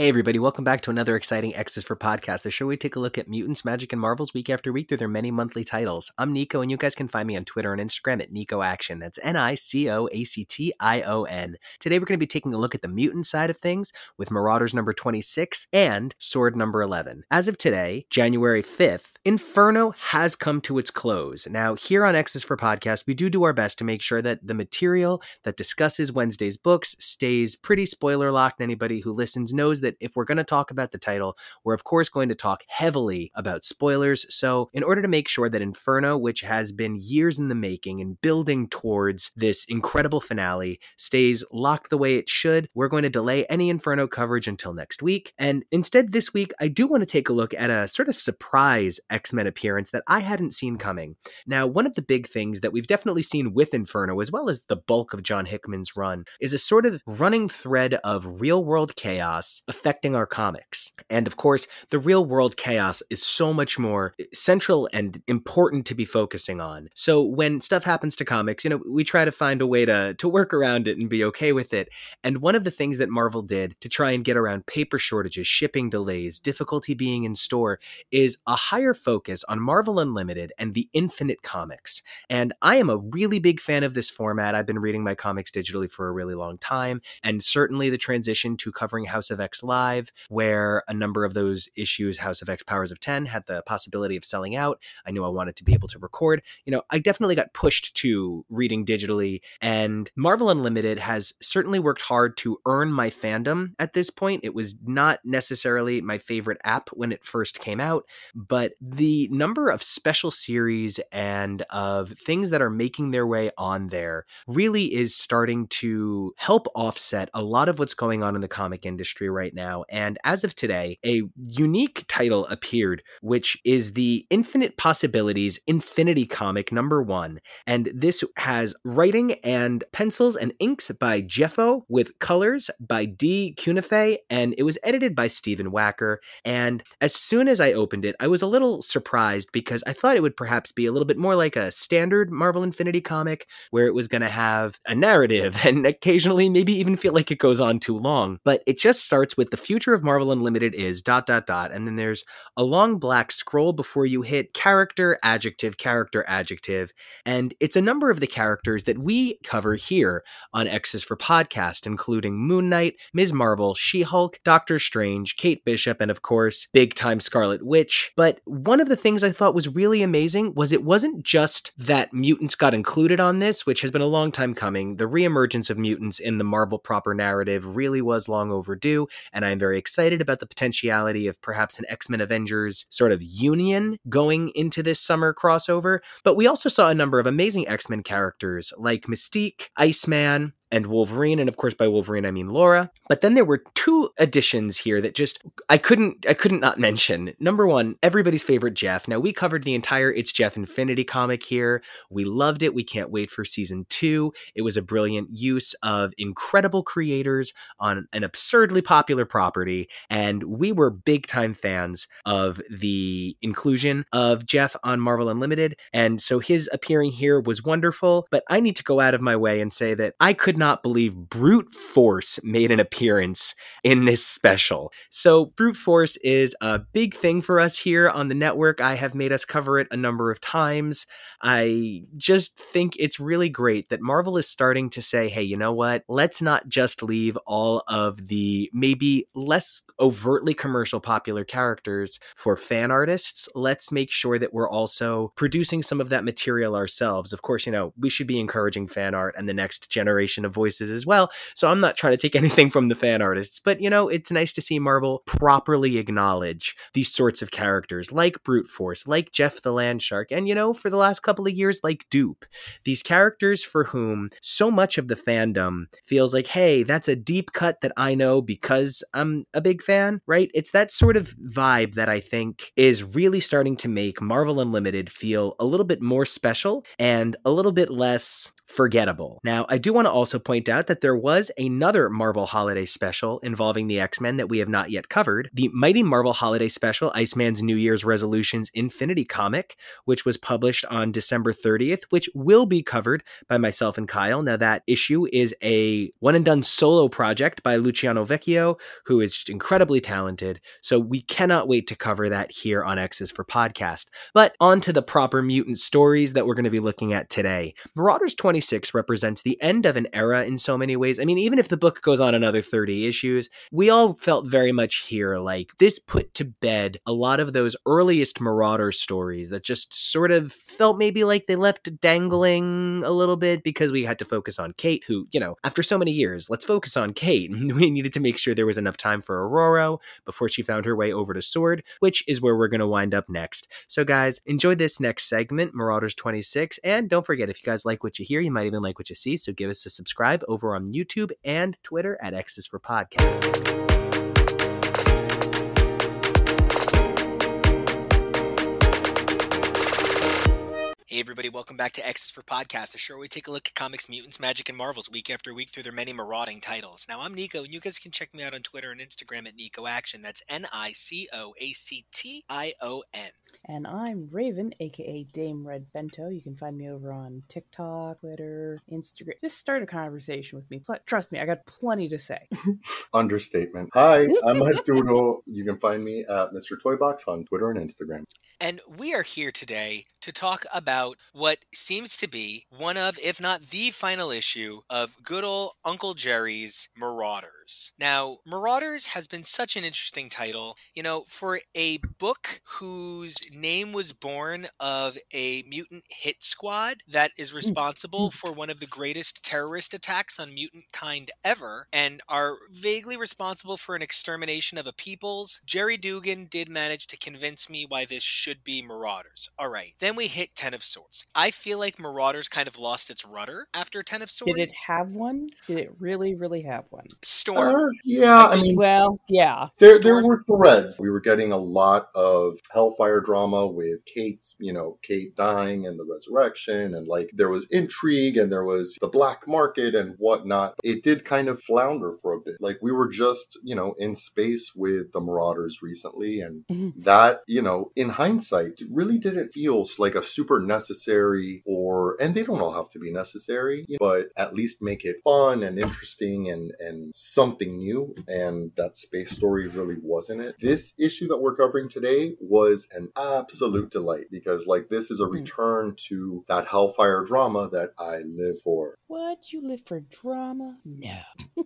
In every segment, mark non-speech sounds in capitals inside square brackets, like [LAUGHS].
Hey, everybody, welcome back to another exciting X's for Podcast, the show we take a look at mutants, magic, and marvels week after week through their many monthly titles. I'm Nico, and you guys can find me on Twitter and Instagram at Nico Action. That's N I C O A C T I O N. Today, we're going to be taking a look at the mutant side of things with Marauders number 26 and Sword number 11. As of today, January 5th, Inferno has come to its close. Now, here on X's for Podcast, we do do our best to make sure that the material that discusses Wednesday's books stays pretty spoiler locked. And anybody who listens knows that that if we're going to talk about the title, we're of course going to talk heavily about spoilers. So, in order to make sure that Inferno, which has been years in the making and building towards this incredible finale, stays locked the way it should, we're going to delay any Inferno coverage until next week. And instead, this week, I do want to take a look at a sort of surprise X Men appearance that I hadn't seen coming. Now, one of the big things that we've definitely seen with Inferno, as well as the bulk of John Hickman's run, is a sort of running thread of real world chaos affecting our comics. And of course, the real world chaos is so much more eh, central and important to be focusing on. So when stuff happens to comics, you know, we try to find a way to to work around it and be okay with it. And one of the things that Marvel did to try and get around paper shortages, shipping delays, difficulty being in store is a higher focus on Marvel Unlimited and the Infinite Comics. And I am a really big fan of this format. I've been reading my comics digitally for a really long time, and certainly the transition to covering House of X Live, where a number of those issues, House of X Powers of 10, had the possibility of selling out. I knew I wanted to be able to record. You know, I definitely got pushed to reading digitally, and Marvel Unlimited has certainly worked hard to earn my fandom at this point. It was not necessarily my favorite app when it first came out, but the number of special series and of things that are making their way on there really is starting to help offset a lot of what's going on in the comic industry right now now. And as of today, a unique title appeared, which is the Infinite Possibilities Infinity Comic number one. And this has writing and pencils and inks by Jeffo with colors by Dee Cunniffe, and it was edited by Stephen Wacker. And as soon as I opened it, I was a little surprised because I thought it would perhaps be a little bit more like a standard Marvel Infinity comic where it was going to have a narrative [LAUGHS] and occasionally maybe even feel like it goes on too long. But it just starts with the future of Marvel Unlimited is dot dot dot, and then there's a long black scroll before you hit character, adjective, character, adjective, and it's a number of the characters that we cover here on X's for Podcast, including Moon Knight, Ms. Marvel, She Hulk, Doctor Strange, Kate Bishop, and of course, big time Scarlet Witch. But one of the things I thought was really amazing was it wasn't just that mutants got included on this, which has been a long time coming. The reemergence of mutants in the Marvel proper narrative really was long overdue, and I'm very excited about the potentiality of perhaps an X Men Avengers sort of union going into this summer crossover. But we also saw a number of amazing X Men characters like Mystique, Iceman, and Wolverine, and of course by Wolverine I mean Laura. But then there were two additions here that just I couldn't I couldn't not mention. Number one, everybody's favorite Jeff. Now we covered the entire It's Jeff Infinity comic here. We loved it. We can't wait for season two. It was a brilliant use of incredible creators on an absurdly popular property, and we were big time fans of the inclusion of Jeff on Marvel Unlimited. And so his appearing here was wonderful. But I need to go out of my way and say that I could not believe Brute Force made an appearance in this special. So, Brute Force is a big thing for us here on the network. I have made us cover it a number of times. I just think it's really great that Marvel is starting to say, hey, you know what? Let's not just leave all of the maybe less overtly commercial popular characters for fan artists. Let's make sure that we're also producing some of that material ourselves. Of course, you know, we should be encouraging fan art and the next generation of voices as well. So I'm not trying to take [LAUGHS] anything from the fan artists, but you know, it's nice to see Marvel properly acknowledge these sorts of characters like Brute Force, like Jeff the Land Shark, and you know, for the last couple of years, like Doop. These characters for whom so much of the fandom feels like, hey, that's a deep cut that I know because I'm a big fan, right? It's that sort of vibe that I think is really starting to make Marvel Unlimited feel a little bit more special and a little bit less forgettable. Now, I do want to also point out that there was another Marvel Holiday Special involving the X Men that we have not yet covered the Mighty Marvel Holiday Special, Iceman's New Year's Resolutions Infinity comic, which was published on December 30th, which will be covered by myself and Kyle. Now, that issue is a one and done solo project by Luciano Vecchio, who is just incredibly talented. So we cannot wait to cover that here on X's for Podcast. But on to the proper mutant stories that we're going to be looking at today. Marauders 20 26 represents the end of an era in so many ways. I mean, even if the book goes on another 30 issues, we all felt very much here like this put to bed a lot of those earliest Marauder stories that just sort of felt maybe like they left dangling a little bit because we had to focus on Kate, who, you know, after so many years, let's focus on Kate. [LAUGHS] we needed to make sure there was enough time for Aurora before she found her way over to Sword, which is where we're going to wind up next. So, guys, enjoy this next segment, Marauders 26. And don't forget, if you guys like what you hear, you might even like what you see. So give us a subscribe over on YouTube and Twitter at X's for Podcast. Hey, everybody, welcome back to X's for Podcast, the show where we take a look at comics, mutants, magic, and marvels week after week through their many marauding titles. Now, I'm Nico, and you guys can check me out on Twitter and Instagram at Nico Action. That's N I C O A C T I O N. And I'm Raven, aka Dame Red Bento. You can find me over on TikTok, Twitter, Instagram. Just start a conversation with me. Trust me, I got plenty to say. [LAUGHS] Understatement. Hi, I'm [LAUGHS] Doodle. You can find me at Mr. Toybox on Twitter and Instagram. And we are here today to talk about about what seems to be one of, if not the final issue of good old Uncle Gerry's Marauders. Now, Marauders has been such an interesting title. You know, for a book whose name was born of a mutant hit squad that is hmm. responsible hmm. for one of the greatest terrorist attacks on mutant kind ever and are vaguely responsible for an extermination of a peoples, Gerry Duggan did manage to convince me why this should be Marauders. All right. Then we hit Ten of Swords. I feel like Marauders kind of lost its rudder after Ten of Swords. Did it have one? Did it really, really have one? Storm. Uh, yeah, I, I mean, well, yeah. There, there were threads. We were getting a lot of Hellfire drama with Kate's, you know, Kate dying and the resurrection, and like there was intrigue and there was the black market and whatnot. It did kind of flounder for a bit. Like we were just, you know, in space with the Marauders recently, and mm-hmm. that, you know, in hindsight, really didn't feel like a super necessary or and they don't all have to be necessary but at least make it fun and interesting and and something new and that space story really wasn't it. This issue that we're covering today was an absolute delight because like this is a hmm. return to that hellfire drama that i live for. What? You live for drama? No. [LAUGHS]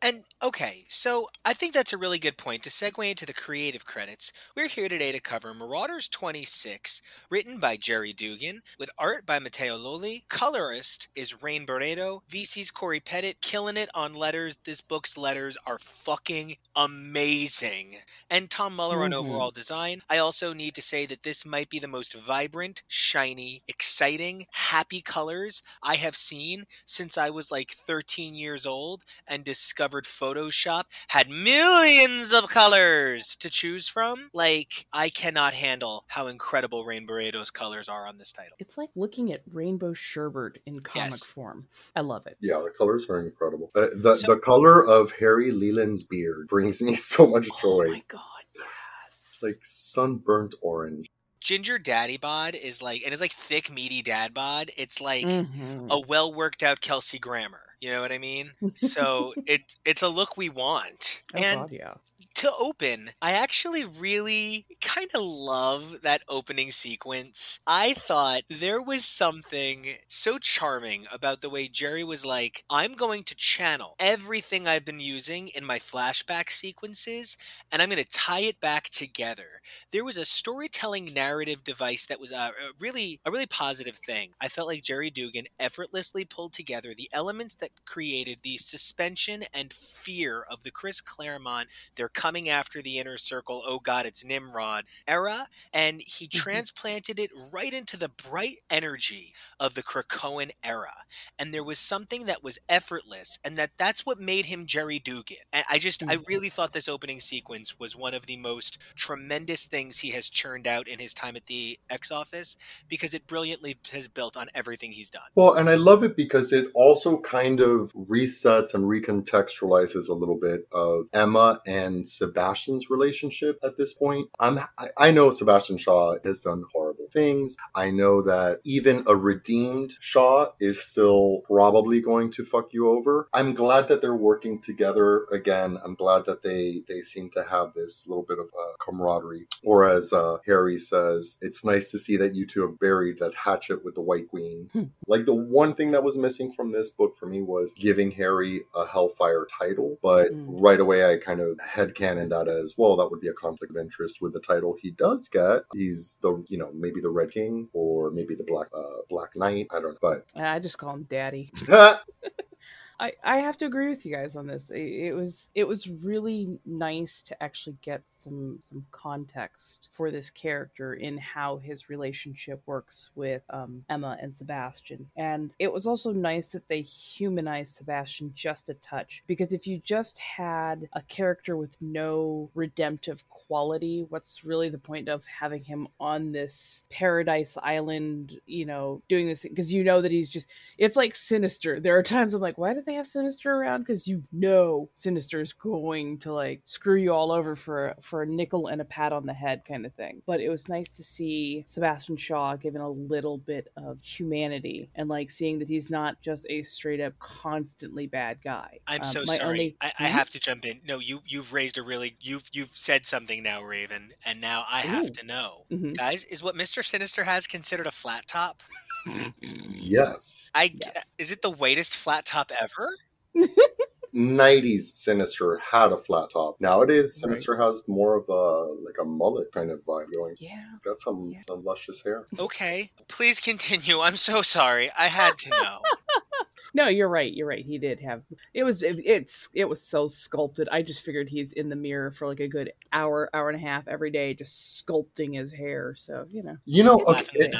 And okay, so I think that's a really good point to segue into the creative credits. We're here today to cover Marauders 26, written by Gerry Duggan, with art by Matteo Lolli. Colorist is Rain Beredo. VC's Cory Pettit, killing it on letters. This book's letters are fucking amazing. And Tom Muller mm-hmm. on overall design. I also need to say that this might be the most vibrant, shiny, exciting, happy colors I have seen since I was like 13 years old and discovered discovered Photoshop had millions of colors to choose from. Like, I cannot handle how incredible Rain Beredo's colors are on this title. It's like looking at Rainbow Sherbert in comic yes. form. I love it. Yeah, the colors are incredible. Uh, the, so, the color of Harry Leland's beard brings me [LAUGHS] so much oh joy. Oh my god, yes. Like sunburnt orange ginger daddy bod is like and it's like thick meaty dad bod it's like mm-hmm. a well worked out kelsey grammer you know what I mean? [LAUGHS] So it it's a look we want. Oh, and God, yeah. To open, I actually really kind of love that opening sequence. I thought there was something so charming about the way Gerry was like, I'm going to channel everything I've been using in my flashback sequences and I'm going to tie it back together. There was a storytelling narrative device that was a, really a really positive thing. I felt like Gerry Duggan effortlessly pulled together the elements that created the suspension and fear of the Chris Claremont coming after the inner circle, oh god, it's Nimrod era and he Mm-hmm. transplanted it right into the bright energy of the Krakoan era. And there was something that was effortless and that that's what made him Gerry Duggan. And I just I Mhm. really thought this opening sequence was one of the most tremendous things he has churned out in his time at the X office because it brilliantly has built on everything he's done. Well, and I love it because it also kind of resets and recontextualizes a little bit of Emma and Sebastian's relationship at this point. I'm I, I know Sebastian Shaw has done horrible things. I know that even a redeemed Shaw is still probably going to fuck you over. I'm glad that they're working together again. I'm glad that they they seem to have this little bit of uh, camaraderie. Or as uh, Harry says, it's nice to see that you two have buried that hatchet with the White Queen. Like the one thing that was missing from this book for me was giving Harry a Hellfire title, but Mm. right away I kind of headcanon that as well. That would be a conflict of interest with the title he does get. He's the you know maybe the Red King or maybe the Black uh, Black Knight. I don't know, but I just call him Daddy. [LAUGHS] [LAUGHS] I, I have to agree with you guys on this. It, it was it was really nice to actually get some some context for this character in how his relationship works with um, Emma and Sebastian, and it was also nice that they humanized Sebastian just a touch. Because if you just had a character with no redemptive quality, what's really the point of having him on this paradise island? You know, doing this because you know that he's just it's like sinister there are times i'm like why did they have sinister around because you know sinister is going to like screw you all over for a, for a nickel and a pat on the head kind of thing but it was nice to see sebastian shaw given a little bit of humanity and like seeing that he's not just a straight up constantly bad guy I'm Um, so sorry. only- I, I Mhm. have to jump in. No, you you've raised a really you've you've said something now, Raven, and now I have Ooh. to know. Mhm. Guys, is what Mr. Sinister has considered a flat top? Yes, I Yes. is it the weightest flat top ever? 90s Sinister had a flat top. Nowadays, Right. Sinister has more of a like a mullet kind of vibe going. yeah Got some, Yeah. some luscious hair. Okay, please continue. I'm so sorry. I had to know. No, you're right. You're right. He did have it was it, it's it was so sculpted. I just figured he's in the mirror for like a good hour, hour and a half every day, just sculpting his hair. So you know, You know, okay,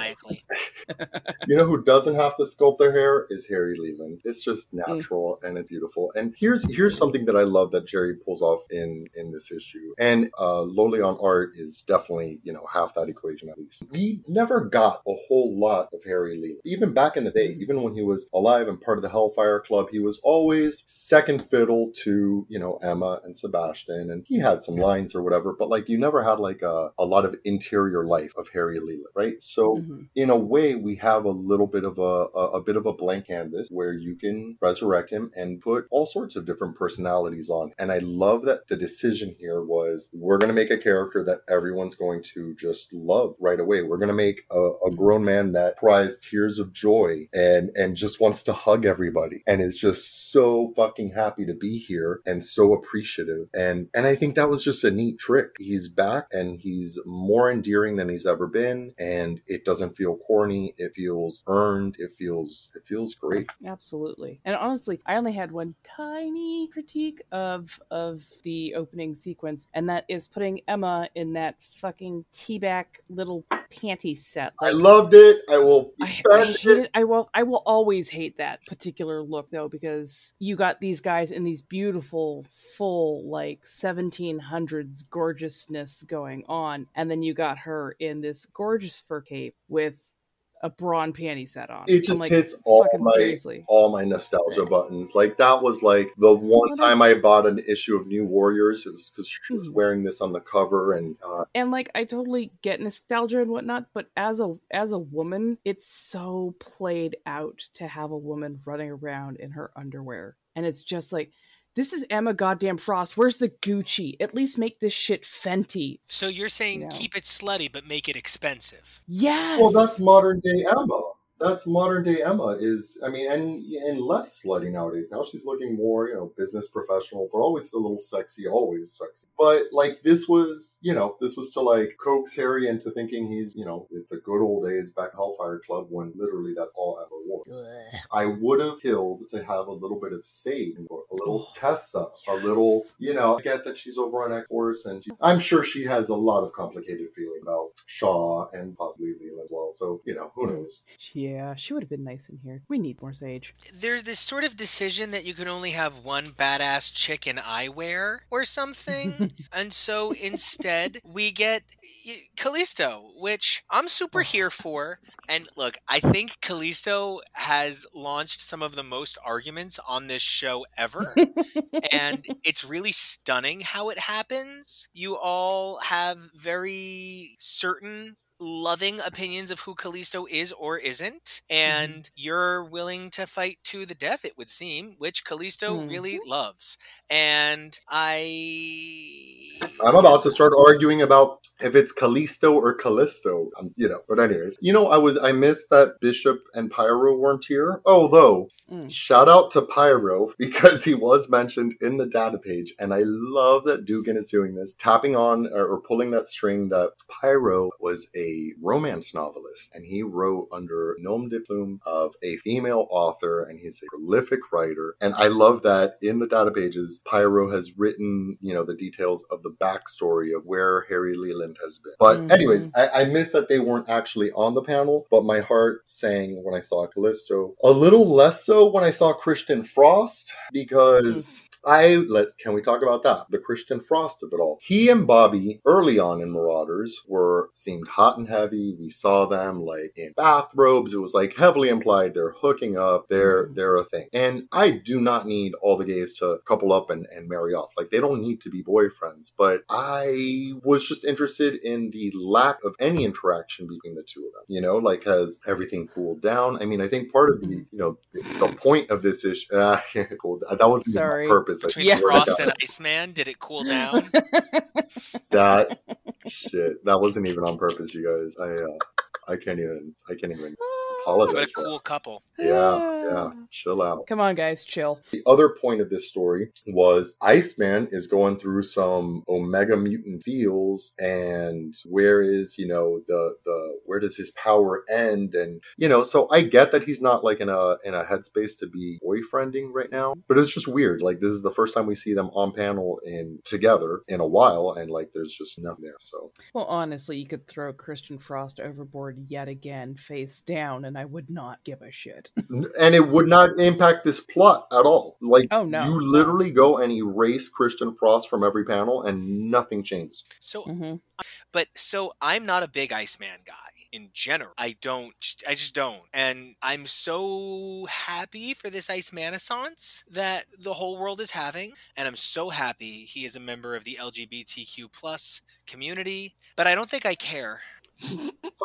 [LAUGHS] you know who doesn't have to sculpt their hair is Harry Leland. It's just natural and it's beautiful. And here's here's something that I love that Gerry pulls off in in this issue. And uh, Lolli on art is definitely you know half that equation at least. We never got a whole lot of Harry Leland, even back in the day, even when he was alive and part of the Hellfire Club. He was always second fiddle to you know Emma and Sebastian, and he had some lines or whatever. But like you never had like a, a lot of interior life of Harry Leland, right? So Mhm. in a way, we have a little bit of a, a, a bit of a blank canvas where you can resurrect him and put all sorts of different personalities on. And I love that the decision here was we're going to make a character that everyone's going to just love right away. We're going to make a, a grown man that cries tears of joy and and just wants to hug everybody and is just so fucking happy to be here and so appreciative. And and I think that was just a neat trick. He's back and he's more endearing than he's ever been and it doesn't feel corny. It feels earned. It feels it feels great. absolutely. And honestly, I only had one tiny critique of of the opening sequence, and that is putting Emma in that fucking teabag little panty set. I loved it. I will I, I hate it. it. I will. I will always hate that particular look though, because you got these guys in these beautiful, full, like 1700s gorgeousness going on, and then you got her in this gorgeous fur cape with a brawn panty set on. It just like, hits all my seriously. all my nostalgia buttons. Like that was like the one Well, that- time I bought an issue of New Warriors. It was because she was Mhm. wearing this on the cover, and uh, and like I totally get nostalgia and whatnot, but as a as a woman, it's so played out to have a woman running around in her underwear, and it's just like, this is Emma Goddamn Frost. Where's the Gucci? At least make this shit Fenty. So you're saying No. keep it slutty but make it expensive. Yes. Well, that's modern day Emma. That's modern day Emma. Is I mean, and and less slutty nowadays. Now she's looking more, you know, business professional, but always a little sexy, always sexy. But like this was, you know, this was to like coax Harry into thinking he's, you know, it's the good old days back at Hellfire Club when literally that's all Emma wore. I would have killed to have a little bit of Sage, a little Oh, Tessa, a little, you know, I get that she's over on X Force, and she, I'm sure she has a lot of complicated feeling about Shaw and possibly Leela as well. So, you know, who knows? Yeah, she would have been nice in here. We need more Sage. There's this sort of decision that you can only have one badass chick in eyewear or something. [LAUGHS] and so instead, we get Callisto, which I'm super here for. And look, I think Callisto has launched some of the most arguments on this show ever. and [LAUGHS] it's really stunning how it happens. You all have very certain loving opinions of who Callisto is or isn't, and you're willing to fight to the death, it would seem, which Callisto Mhm. really loves. And I. I'm about to start arguing about if it's Callisto or Callisto. Um, you know, but anyways, you know, I was I missed that Bishop and Pyro weren't here. Although, Mm. shout out to Pyro [LAUGHS] because he was mentioned in the data page, and I love that Duggan is doing this, tapping on or, or pulling that string that Pyro was a romance novelist, and he wrote under nom de plume of a female author, and he's a prolific writer. And I love that in the data pages, Pyro has written, you know, the details of the backstory of where Harry Leland has been. But Mhm. anyways, I, I missed that they weren't actually on the panel, but my heart sang when I saw Callisto. A little less so when I saw Christian Frost because. I let can we talk about that? The Christian Frost of it all. He and Bobby early on in Marauders were seemed hot and heavy. We saw them like in bathrobes. It was like heavily implied they're hooking up. They're they're a thing. And I do not need all the gays to couple up and, and marry off. Like they don't need to be boyfriends. But I was just interested in the lack of any interaction between the two of them. You know, like has everything cooled down? I mean, I think part of the you know the, the point of this issue. [LAUGHS] Uh, cool. That wasn't even Sorry. on purpose. I Between Yeah. swear to Frost God. and Iceman, did it cool [LAUGHS] down? that shit. That wasn't even on purpose, you guys. I uh, I can't even. I can't even apologize. what a for that. cool couple. Yeah, yeah. Ah. Chill out. Come on, guys, chill. The other point of this story was Iceman is going through some Omega mutant feels, and where is you know the the where does his power end? And you know, so I get that he's not like in a in a headspace to be boyfriending right now, but it's just weird. Like this is the first time we see them on panel in together in a while, and like there's just nothing there. So Well, honestly, you could throw Christian Frost overboard yet again, face down, and I would not give a shit. [LAUGHS] and it would not impact this plot at all. Like Oh, no, you literally go and erase Christian Frost from every panel, and nothing changes. So mm-hmm. But so I'm not a big Iceman guy in general. I don't, I just don't. And I'm so happy for this Iceman Assance that the whole world is having. And I'm so happy he is a member of the LGBTQ plus community. But I don't think I care.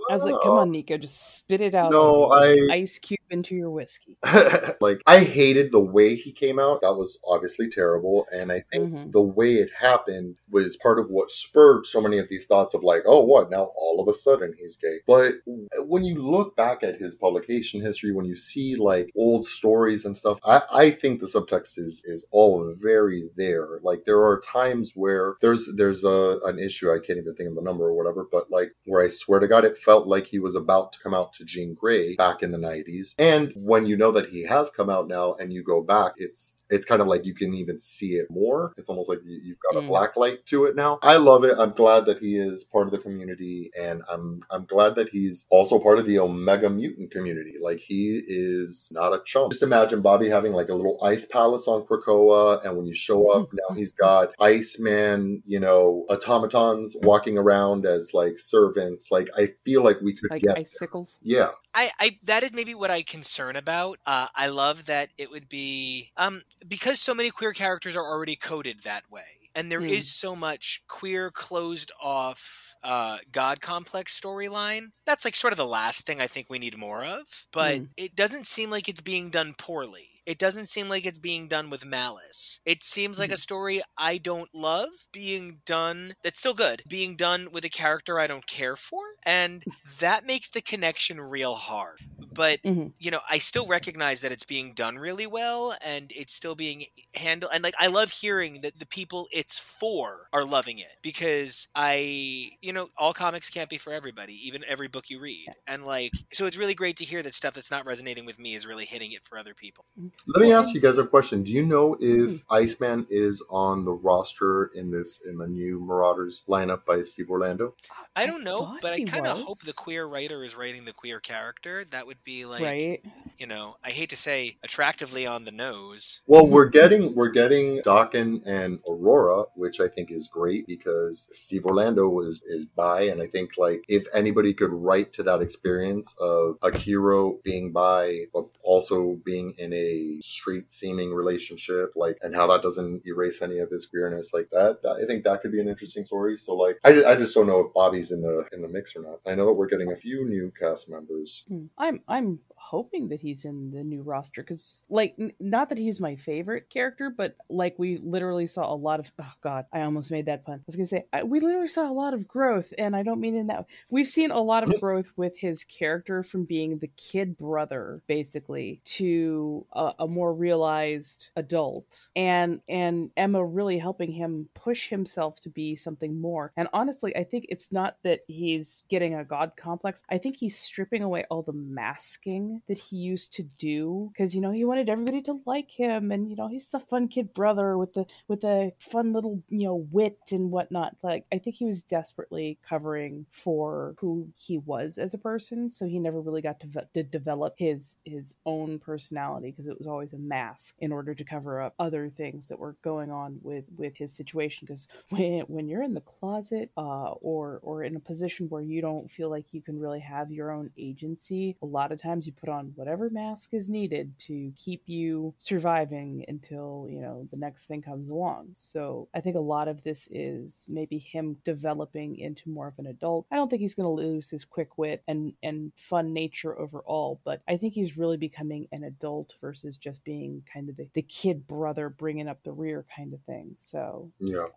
I was like, come on, [LAUGHS] Nico, just spit it out. No, I Ice cube into your whiskey. [LAUGHS] like I hated the way he came out. That was obviously terrible, and I think Mhm. the way it happened was part of what spurred so many of these thoughts of like, oh, what now? All of a sudden he's gay. But when you look back at his publication history, when you see like old stories and stuff, I, I think the subtext is is all very there. Like there are times where there's there's a an issue I can't even think of the number or whatever, but like where I swear to God, it felt like he was about to come out to Jean Grey back in the '90s. And when you know that he has come out now, and you go back, it's it's kind of like you can even see it more. It's almost like you, you've got a Mm. black light to it now. I love it. I'm glad that he is part of the community, and I'm I'm glad that he's also part of the Omega Mutant community. Like he is not a chump. Just imagine Bobby having like a little ice palace on Krakoa, and when you show up, now he's got Iceman, you know, automatons walking around as like servants. Like I feel like we could Like get. icicles. Yeah, I, I that is maybe what I concern about. Uh, I love that it would be um because so many queer characters are already coded that way, and there is Hmm. so much queer closed off uh, god complex storyline. That's like sort of the last thing I think we need more of. But Hmm. it doesn't seem like it's being done poorly. It doesn't seem like it's being done with malice. It seems like a mm-hmm. story I don't love being done that's still good, being done with a character I don't care for, and that makes the connection real hard. But Mhm. you know, I still recognize that it's being done really well and it's still being handled and like I love hearing that the people it's for are loving it because I you know, all comics can't be for everybody, even every book you read. And like so it's really great to hear that stuff that's not resonating with me is really hitting it for other people. Mm-hmm. Let me ask you guys a question. Do you know if mm-hmm. Iceman is on the roster in this in the new Marauders lineup by Steve Orlando? Uh, I don't know, thought but I kind of hope the queer writer is writing the queer character. That would be like, right. you know, I hate to say attractively on the nose. Well, we're getting we're getting Daken and Aurora, which I think is great because Steve Orlando was is bi and I think like if anybody could write to that experience of a hero being bi but also being in a straight seeming relationship, like and how that doesn't erase any of his queerness, like that, that- I think that could be an interesting story. So like, I, I just don't know if Bobby's in the in the mix or not. I know that we're getting a few new cast members. Hmm. I'm I'm hoping that he's in the new roster because, like, n- not that he's my favorite character, but like we literally saw a lot of. Oh God, I almost made that pun. I was gonna say I, we literally saw a lot of growth, and I don't mean in that. We've seen a lot of growth with his character from being the kid brother, basically, to a, a more realized adult, and and Emma really helping him push himself to be something more. And honestly, I think it's not that he's getting a god complex. I think he's stripping away all the masking that he used to do because you know he wanted everybody to like him, and you know he's the fun kid brother with the with the fun little you know wit and whatnot. Like I think he was desperately covering for who he was as a person, so he never really got to, to develop his his own personality because it was always a mask in order to cover up other things that were going on with with his situation. Because [LAUGHS] when when you're in the closet uh, or or in a position where you don't feel like you can really have your own agency, a lot of times you put on whatever mask is needed to keep you surviving until you know the next thing comes along. So I think a lot of this is maybe him developing into more of an adult. I don't think he's going to lose his quick wit and and fun nature overall, but I think he's really becoming an adult versus just being kind of the, the kid brother bringing up the rear kind of thing. So Yeah.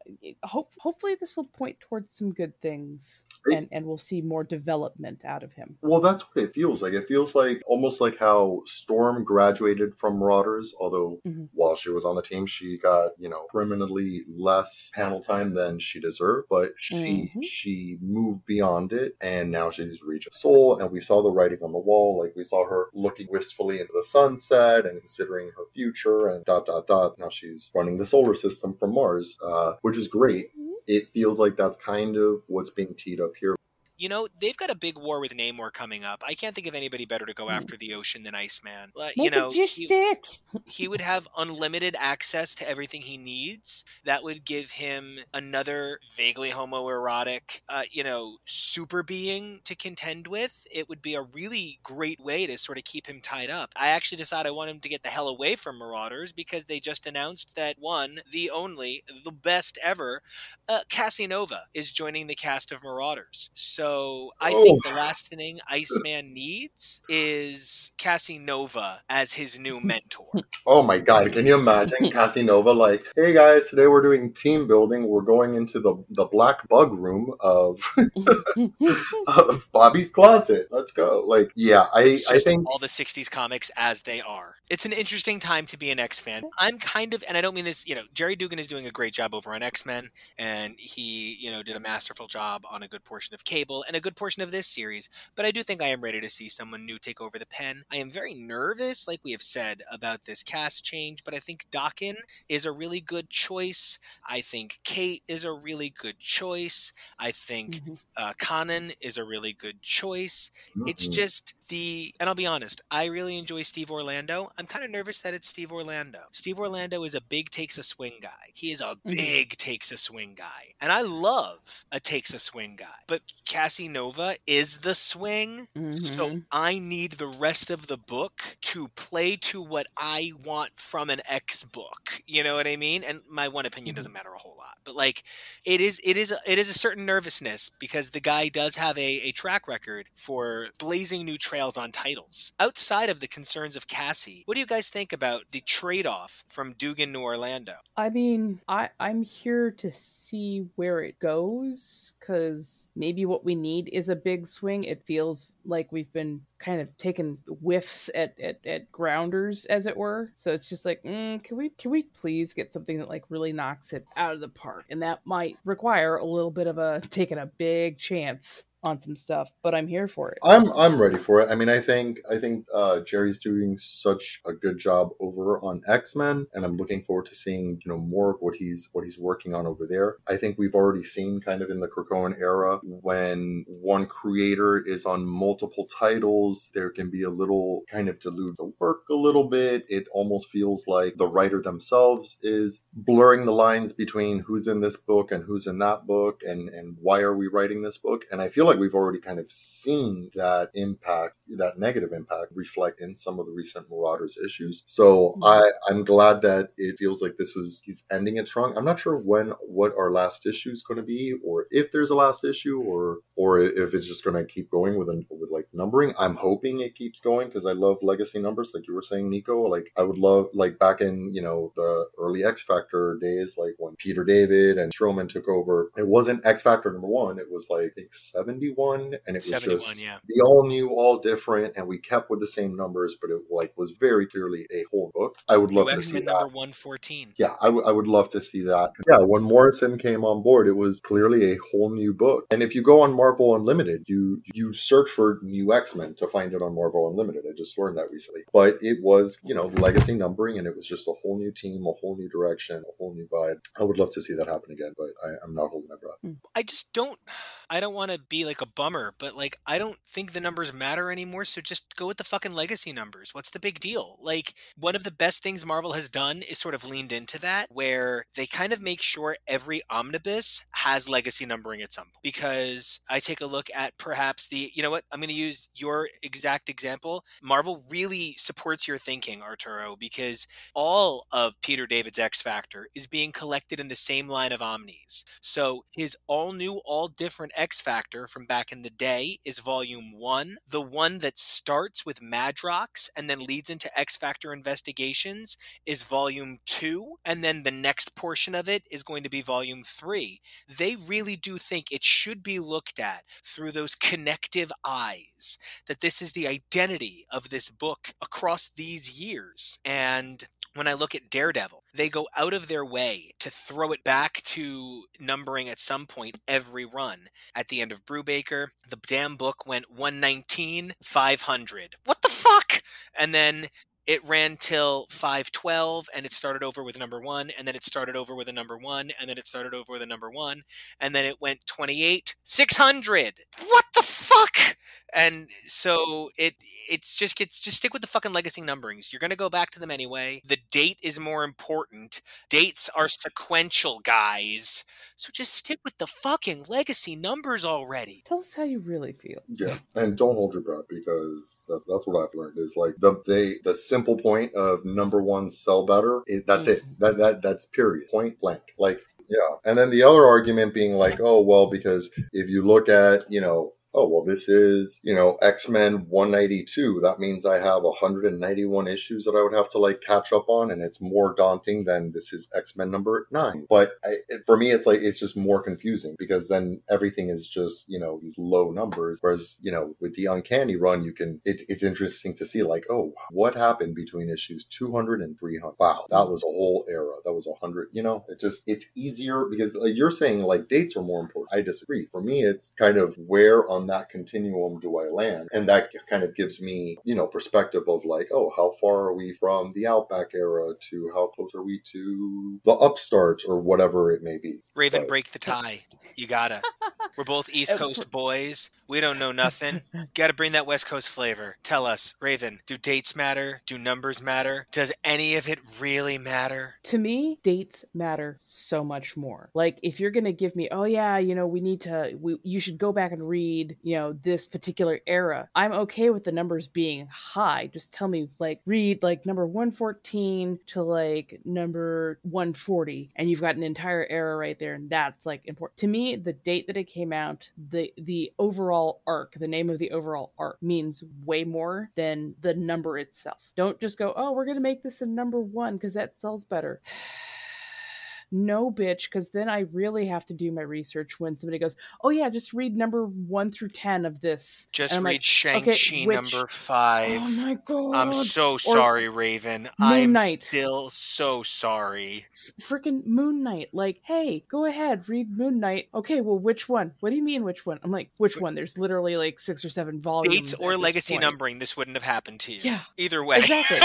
hope hopefully this will point towards some good things and and we'll see more development out of him Well, that's what it feels like. It feels like almost like how Storm graduated from Marauders, although Mhm. while she was on the team, she got, you know, criminally less panel time than she deserved, but she Mhm. she moved beyond it and now she's reached soul and we saw the writing on the wall. Like we saw her looking wistfully into the sunset and considering her future and dot dot dot. Now she's running the solar system from Mars, uh, which is great. It feels like that's kind of what's being teed up here. You know, they've got a big war with Namor coming up. I can't think of anybody better to go Hmm. after the ocean than Iceman. Make you know, he- he would have unlimited access to everything he needs. That would give him another vaguely homoerotic, uh, you know, super being to contend with. It would be a really great way to sort of keep him tied up. I actually decided I want him to get the hell away from Marauders because they just announced that one, the only, the best ever, uh, Cassie is joining the cast of Marauders. So I think Oh. the last thing Iceman needs is Cassie Nova as his new [LAUGHS] mentor. Oh my god, can you imagine [LAUGHS] Casanova like, hey guys, today we're doing team building. We're going into the, the black bug room of, [LAUGHS] of Bobby's closet. Let's go. Like, yeah, I, It's I think all the 60s comics as they are. It's an interesting time to be an X fan. I'm kind of, and I don't mean this, you know, Gerry Duggan is doing a great job over on X Men, and he, you know, did a masterful job on a good portion of Cable and a good portion of this series. But I do think I am ready to see someone new take over the pen. I am very nervous, like we have said, about this cast change, but I think Daken is a really good choice. I think Kate is a really good choice. I think Mhm. uh, Conan is a really good choice. It's Mhm. just the, and I'll be honest, I really enjoy Steve Orlando. I'm kind of nervous that it's Steve Orlando. Steve Orlando is a big takes a swing guy. He is a Mhm. big takes a swing guy. And I love a takes a swing guy. But Cassie Nova is the swing. So Mhm. I need the rest of the book to play to what I want from an X book. You know what I mean? And my one opinion Mhm. doesn't matter a whole lot. But like it is it is it is a certain nervousness because the guy does have a, a track record for blazing new trails on titles. Outside of the concerns of Cassie, What do you guys think about the trade off from Duggan to Orlando? I mean, I I'm here to see where it goes because maybe what we need is a big swing. It feels like we've been kind of taking whiffs at, at, at grounders, as it were. So it's just like, mm, can we can we please get something that like really knocks it out of the park? And that might require a little bit of a taking a big chance on some stuff, but I'm here for it. I'm I'm ready for it. I mean, I think I think uh, Gerry's doing such a good job over on X Men, and I'm looking forward to seeing you know more of what he's what he's working on over there. I think we've already seen kind of in the Krakoan era when one creator is on multiple titles, there can be a little kind of dilute the work a little bit. It almost feels like the writer themselves is blurring the lines between who's in this book and who's in that book, and and why are we writing this book? And I feel like like we've already kind of seen that impact, that negative impact reflect in some of the recent Marauders issues. So mm-hmm. I, I'm glad that it feels like this was, he's ending it strong. I'm not sure when, what our last issue is going to be, or if there's a last issue, or, or if it's just going to keep going with, an, with like numbering. I'm hoping it keeps going because I love legacy numbers, like you were saying, Nico. Like I would love, like back in, you know, the early X Factor days, like when Peter David and Stroman took over, it wasn't X Factor number one. It was like, I think 70 71 and it was just yeah. the all new all different and we kept with the same numbers but it like was very clearly a whole book. I would love to see that. number 114 yeah I, w- I would love to see that. Yeah when morrison came on board it was clearly a whole new book. And if you go on marvel unlimited you you search for new x-men to find it on marvel unlimited. I just learned that recently. But it was you know legacy numbering and it was just a whole new team a whole new direction a whole new vibe. I would love to see that happen again but I, i'm not holding my breath. Hmm. I just don't [SIGHS] i don't want to be like a bummer, but like I don't think the numbers matter anymore. So just go with the fucking legacy numbers. What's the big deal? Like one of the best things Marvel has done is sort of leaned into that, where they kind of make sure every omnibus has legacy numbering at some point. Because I take a look at perhaps the, you know what, I'm going to use your exact example. Marvel really supports your thinking, Arturo, because all of Peter David's X Factor is being collected in the same line of omnis. So his all new, all different X Factor from back in the day is Volume 1. The one that starts with Madrox and then leads into X Factor Investigations is Volume 2. And then the next portion of it is going to be Volume 3. They really do think it should be looked at through those connective eyes, that this is the identity of this book across these years. And when I look at Daredevil, they go out of their way to throw it back to numbering at some point every run. At the end of Brubaker, the damn book went 119, 500. What the fuck? And then it ran till 512 and it started over with a number one and then it started over with a number one and then it started over with a number one and then it went 28 600 what the fuck and so it it's just it's just stick with the fucking legacy numberings. You're gonna go back to them anyway. The date is more important. Dates are sequential, guys. So just stick with the fucking legacy numbers already. Tell us how you really feel. Yeah, and don't hold your breath because that's, that's what I've learned is like the they the simple point of number one sell better. Is, that's mm-hmm. it. That that that's period. Point blank. Like yeah. And then the other argument being like, oh, well, because if you look at, you know, oh, well, this is, you know, X Men 192. That means I have 191 issues that I would have to like catch up on. And it's more daunting than this is X Men number nine. But I, for me, it's like, it's just more confusing because then everything is just, you know, these low numbers. Whereas, you know, with the Uncanny run, you can, it, it's interesting to see like, oh, what happened between issues 200 and 300? Wow, that was a whole era. That was 100. You know, it just, it's easier because like, you're saying like dates are more important. I disagree. For me, it's kind of where on that continuum do I land? And that kind of gives me, you know, perspective of like, oh, how far are we from the Outback era to how close are we to the upstarts or whatever it may be. Raven, but, break the tie. You gotta. We're both East Coast boys. We don't know nothing. [LAUGHS] gotta bring that West Coast flavor. Tell us, Raven, do dates matter? Do numbers matter? Does any of it really matter? To me, dates matter so much more. Like if you're gonna give me, oh yeah, you know, we need to we you should go back and read you know, this particular era. I'm okay with the numbers being high. Just tell me, like, read like number 114 to like number 140, and you've got an entire era right there, and that's like important. To me, the date that it came out, the the overall arc, the name of the overall arc means way more than the number itself. Don't just go, oh, we're going to make this a number one because that sells better. [SIGHS] [SIGHS] no bitch because then i really have to do my research when somebody goes oh yeah just read number one through ten of this Just read like, Shang-Chi okay, number five. oh my god I'm so sorry, Raven. I'm Knight. still so sorry. freaking Moon Knight. Like, hey, go ahead, read Moon Knight. Okay, well, which one? What do you mean, which one? I'm like, which one? There's literally like six or seven volumes. Dates or legacy point. numbering, this wouldn't have happened to you. Yeah, Either way. exactly.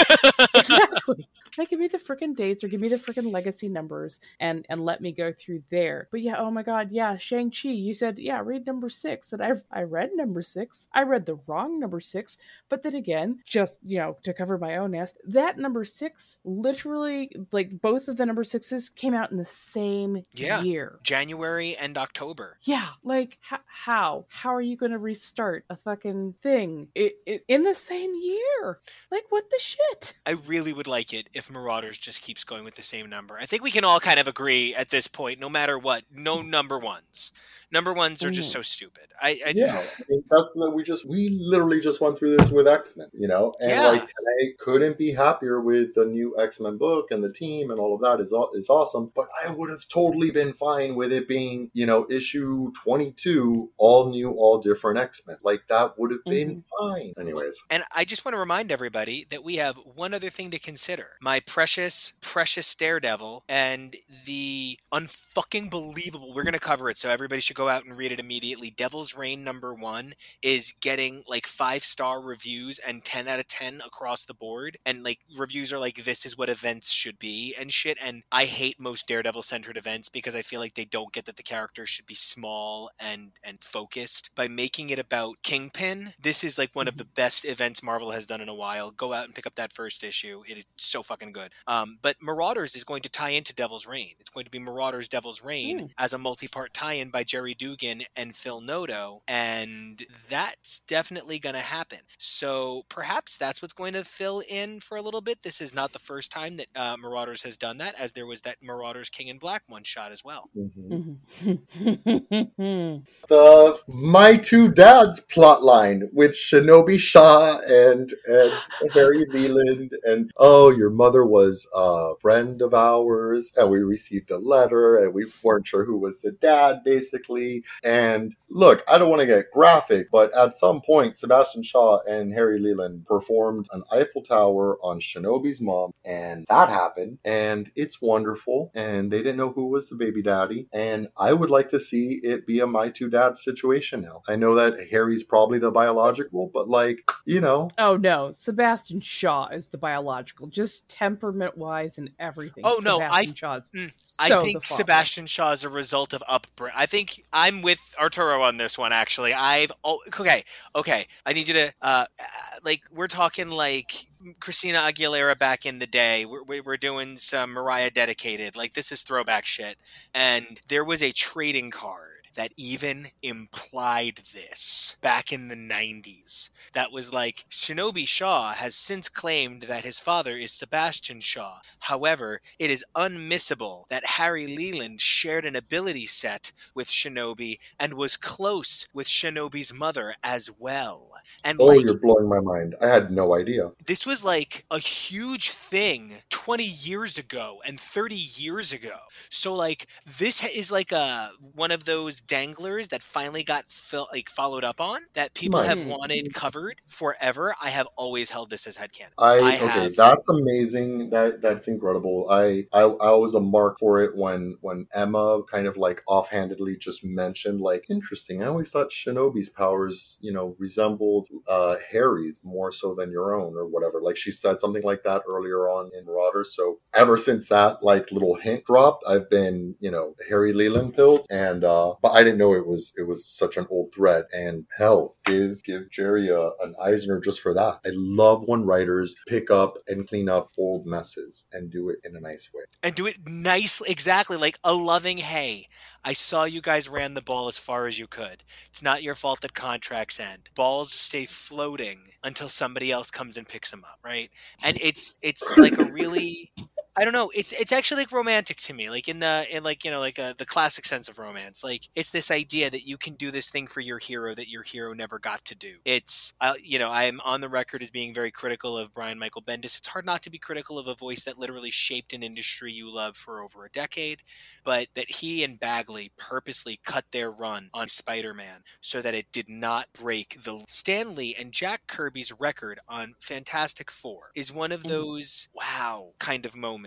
exactly. [LAUGHS] Like, give me the freaking dates or give me the freaking legacy numbers and and let me go through there. But yeah, oh my god, yeah, Shang Chi. You said yeah, read number six, and I I read number six. I read the wrong number six, but then again, just you know, to cover my own ass, that number six literally like both of the number sixes came out in the same Yeah. year. January and October. Yeah, like h- how? How are you going to restart a fucking thing it, it, in the same year? Like what the shit? I really would like it if Marauders just keeps going with the same number. I think we can all kind of agree at this point, no matter what, no number ones. Number ones are just Mhm. so stupid. I, I yeah, I mean, that's what we just we literally just went through this with X Men, you know, and Yeah. like I couldn't be happier with the new X Men book and the team and all of that is is awesome. But I would have totally been fine with it being, you know, issue twenty two, all new, all different X Men. Like that would have been fine. Anyways, And I just want to remind everybody that we have one other thing to consider. My precious, precious Daredevil and the unfucking believable. We're going to cover it, so everybody should go out and read it immediately. Devil's Reign number one is getting like five star reviews and 10 out of 10 across the board. And like reviews are like, this is what events should be and shit. And I hate most Daredevil centered events because I feel like they don't get that the character should be small and, and focused. By making it about Kingpin, this is like one of the best events Marvel has done in a while. Go out and pick up that first issue. It is so fucking good. Um, but Marauders is going to tie into Devil's Reign. It's going to be Marauders Devil's Reign Hmm. as a multi-part tie-in by Gerry Duggan and Phil Noto, and that's definitely going to happen. So perhaps that's what's going to fill in for a little bit. This is not the first time that uh, Marauders has done that, as there was that Marauders King in Black one shot as well. mhm. Mhm. [LAUGHS] the My Two Dads plot line with Shinobi Shaw and and Harry [LAUGHS] Leland and oh your mother was a friend of ours and we received a letter and we weren't sure who was the dad basically and look I don't want to get graphic but at some point Sebastian Shaw and Harry Leland performed an Eiffel Tower on Shinobi's mom and that happened and it's wonderful and they didn't know who was the baby daddy and I would like to see it be a my two dads situation now. I know that Harry's probably the biological, but like, you know, oh no, Sebastian Shaw is the biological, just temperament wise and everything. Oh, no, I- Shaw's Mm, so I think. Sebastian Shaw is a result of upbringing. I think I'm with Arturo on this one. Actually, I've oh, okay, okay. I need you to uh, uh, like we're talking like Christina Aguilera back in the day. We're, we're doing some Mariah dedicated. Like this is throwback shit. And there was a trading card that even implied this back in the 90s. That was like Shinobi Shaw has since claimed that his father is Sebastian Shaw. However, it is unmissable that Harry Leland shared an ability set with Shinobi and was close with Shinobi's mother as well. And oh, like you're blowing my mind. I had no idea. this was like a huge thing 20 years ago and 30 years ago. So like this is like a one of those danglers that finally got fil- like followed up on that people Right. have wanted covered forever. I have always held this as headcanon. I, I okay, have- that's amazing. That that's incredible. I, I I was a mark for it when when Emma kind of like offhandedly just mentioned like interesting. I always thought Shinobi's powers, you know, resembled uh Harry's more so than your own or whatever. Like she said something like that earlier on in Marauders. So ever since that like little hint dropped, I've been you know Harry Leland pilled, and uh but I didn't know it was it was such an old thread. And hell, give give Gerry a, an Eisner just for that. I love when writers pick up and clean up old messes and do it in a nice way. And do it nicely, exactly like a loving hey. I saw you guys ran the ball as far as you could. It's not your fault that contracts end. Balls stay floating until somebody else comes and picks them up, right? And it's it's like a really [LAUGHS] I don't know. It's it's actually like romantic to me, like in the in like you know like uh, the classic sense of romance. Like it's this idea that you can do this thing for your hero that your hero never got to do. It's uh, you know I am on the record as being very critical of Brian Michael Bendis. It's hard not to be critical of a voice that literally shaped an industry you love for over a decade, but that he and Bagley purposely cut their run on Spider-Man so that it did not break the Stan Lee and Jack Kirby's record on Fantastic Four is one of those wow kind of moments.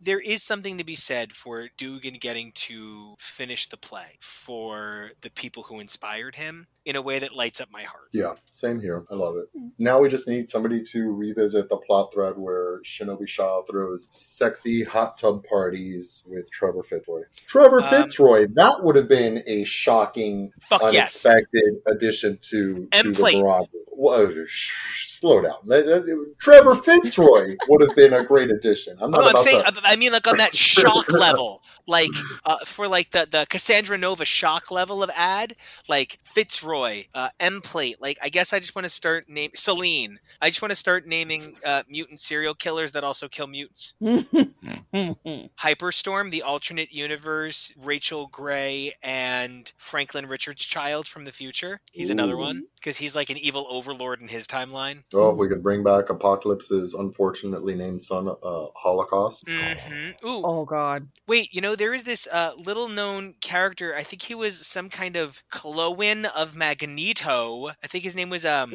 There is something to be said for Duggan getting to finish the play for the people who inspired him in a way that lights up my heart. Yeah, same here. I love it. Now we just need somebody to revisit the plot thread where Shinobi Shaw throws sexy hot tub parties with Trevor Fitzroy. Trevor Um, Fitzroy, that would have been a shocking, Fuck yes. unexpected addition to, to And the. Whoa, slow down. Trevor Fitzroy would have been a great addition. I'm not No, I'm saying, to. I mean, like on that [LAUGHS] shock level, like uh, for like the the Cassandra Nova shock level of ad, like Fitzroy, uh, Emplate. Like, I guess I just want to start name Selene. I just want to start naming uh, mutant serial killers that also kill mutants. [LAUGHS] Hyperstorm, the alternate universe, Rachel Grey and Franklin Richards' child from the future. He's another one because he's like an evil overlord in his timeline. Oh, we could bring back Apocalypse's unfortunately named son, uh, Holocaust. Hmm Ooh, oh God. Wait, you know, there is this uh, little known character. I think he was some kind of clone of Magneto. I think his name was um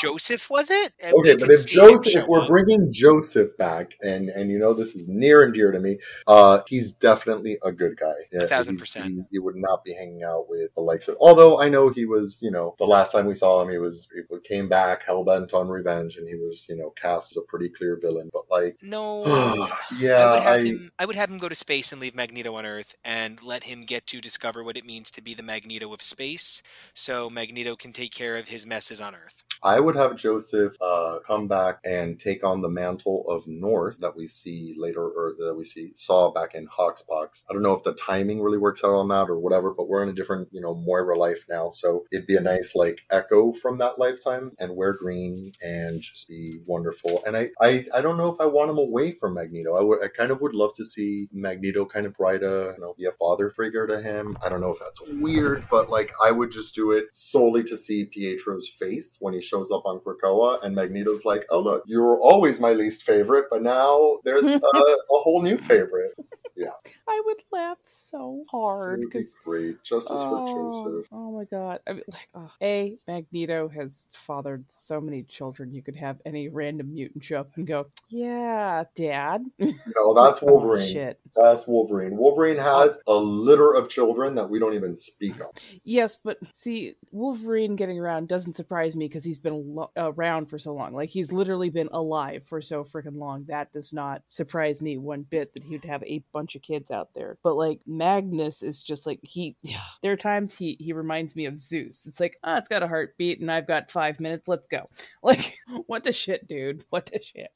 Joseph, was it? Okay, but if Joseph, if we're bringing Joseph back, and and you know this is near and dear to me, uh, he's definitely a good guy. Yeah, thousand percent. He, he would not be hanging out with the likes of. Although I know he was, you know, the last time we saw him, he was he came back hell bent on revenge, and he was, you know, cast as a pretty clear villain. But like, no, [SIGHS] [GASPS] yeah, I would have I- him. I would have him go to space and leave Magneto on Earth, and let him get to discover what it means to be the Magneto of space, so Magneto can take care of his messes on Earth. I would have Joseph uh, come back and take on the mantle of North that we see later, or that we see saw back in Hawksbox. I don't know if the timing really works out on that or whatever, but we're in a different, you know, Moira life now, so it'd be a nice like echo from that lifetime and wear green and just be wonderful. And I, I, I don't know if I want him away from Magneto. I would, I kind of would love to see Magneto kind of write a, you know, be a father figure to him. I don't know if that's weird, but like I would just do it solely to see Pietro's face when he shows up on Krakoa, and Magneto's like, "Oh look, you were always my least favorite, but now there's [LAUGHS] a, a whole new favorite." Yeah. I would laugh so hard would be because great. Justice for Oh, Joseph. oh my god. I mean like oh, A, Magneto has fathered so many children you could have any random mutant show up and go, Yeah, Dad. [LAUGHS] No, that's oh, Wolverine. shit. That's Wolverine. Wolverine has a litter of children that we don't even speak of. Yes, but see, Wolverine getting around doesn't surprise me because he's been lo- around for so long. Like he's literally been alive for so freaking long. That does not surprise me one bit that he would have a bunch of kids out there. But like Magnus is just like he. [SIGHS] There are times he he reminds me of Zeus. It's like ah, it's got a heartbeat and I've got five minutes. Let's go. [LAUGHS] Like what the shit, dude? What the shit?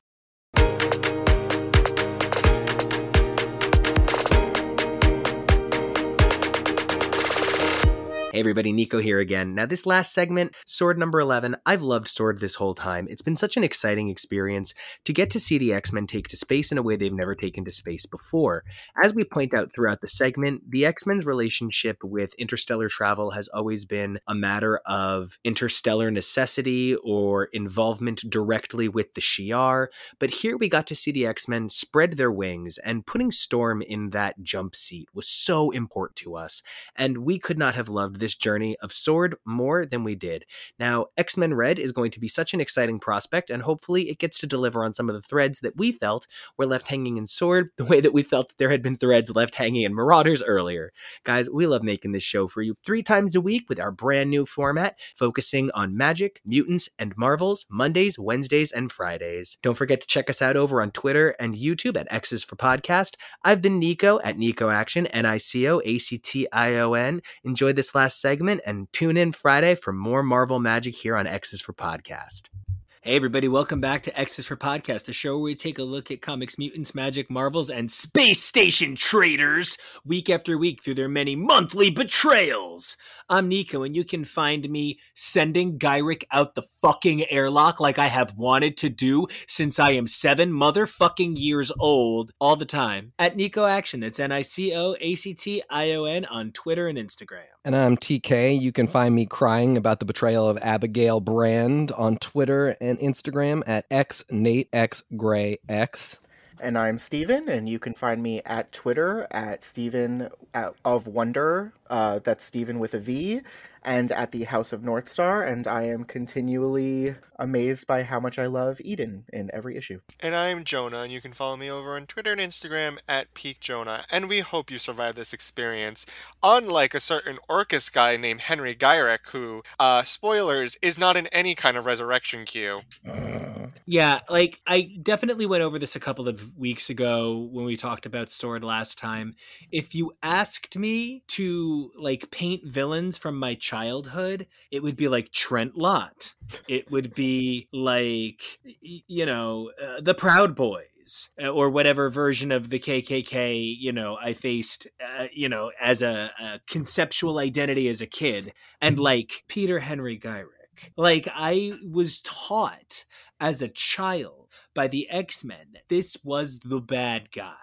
Hey everybody, Nico here again. Now, this last segment, Sword number 11, I've loved Sword this whole time. It's been such an exciting experience to get to see the X Men take to space in a way they've never taken to space before. As we point out throughout the segment, the X Men's relationship with interstellar travel has always been a matter of interstellar necessity or involvement directly with the Shi'ar. But here we got to see the X Men spread their wings, and putting Storm in that jump seat was so important to us and we could not have loved this journey of Sword more than we did. Now, X Men Red is going to be such an exciting prospect, and hopefully it gets to deliver on some of the threads that we felt were left hanging in Sword, the way that we felt that there had been threads left hanging in Marauders earlier. Guys, we love making this show for you three times a week with our brand new format, focusing on magic, mutants, and marvels, Mondays, Wednesdays, and Fridays. Don't forget to check us out over on Twitter and YouTube at X's for Podcast. I've been Nico at Nico Action, N I C O A C T I O N. Enjoy this last segment and tune in Friday for more Marvel magic here on X's for Podcast. Hey, everybody, welcome back to X's for Podcast, the show where we take a look at comics, mutants, magic, marvels, and space station traders week after week through their many monthly betrayals. I'm Nico, and you can find me sending Gyrich out the fucking airlock like I have wanted to do since I am seven motherfucking years old all the time at Nico Action. That's N I C O A C T I O N on Twitter and Instagram. And I'm TK. You can find me crying about the betrayal of Abigail Brand on Twitter and Instagram at x Nate X Gray X. And I'm Steven, and you can find me at Twitter at Steven of Wonder. Uh, that's Steven with a V and at the House of North Star, and I am continually amazed by how much I love Eden in every issue. And I'm Jonah, and you can follow me over on Twitter and Instagram at Peak Jonah. And we hope you survive this experience. Unlike a certain Orchis guy named Henry Gyrich, who, uh, spoilers, is not in any kind of resurrection queue. Yeah, like I definitely went over this a couple of weeks ago when we talked about Sword last time. If you asked me to like paint villains from my childhood, it would be like Trent Lott. It would be like you know, uh, the Proud Boys uh, or whatever version of the KKK, you know, I faced, uh, you know, as a, a, conceptual identity as a kid, and like Peter Henry Gyrich. Like I was taught as a child by the X Men, that this was the bad guy.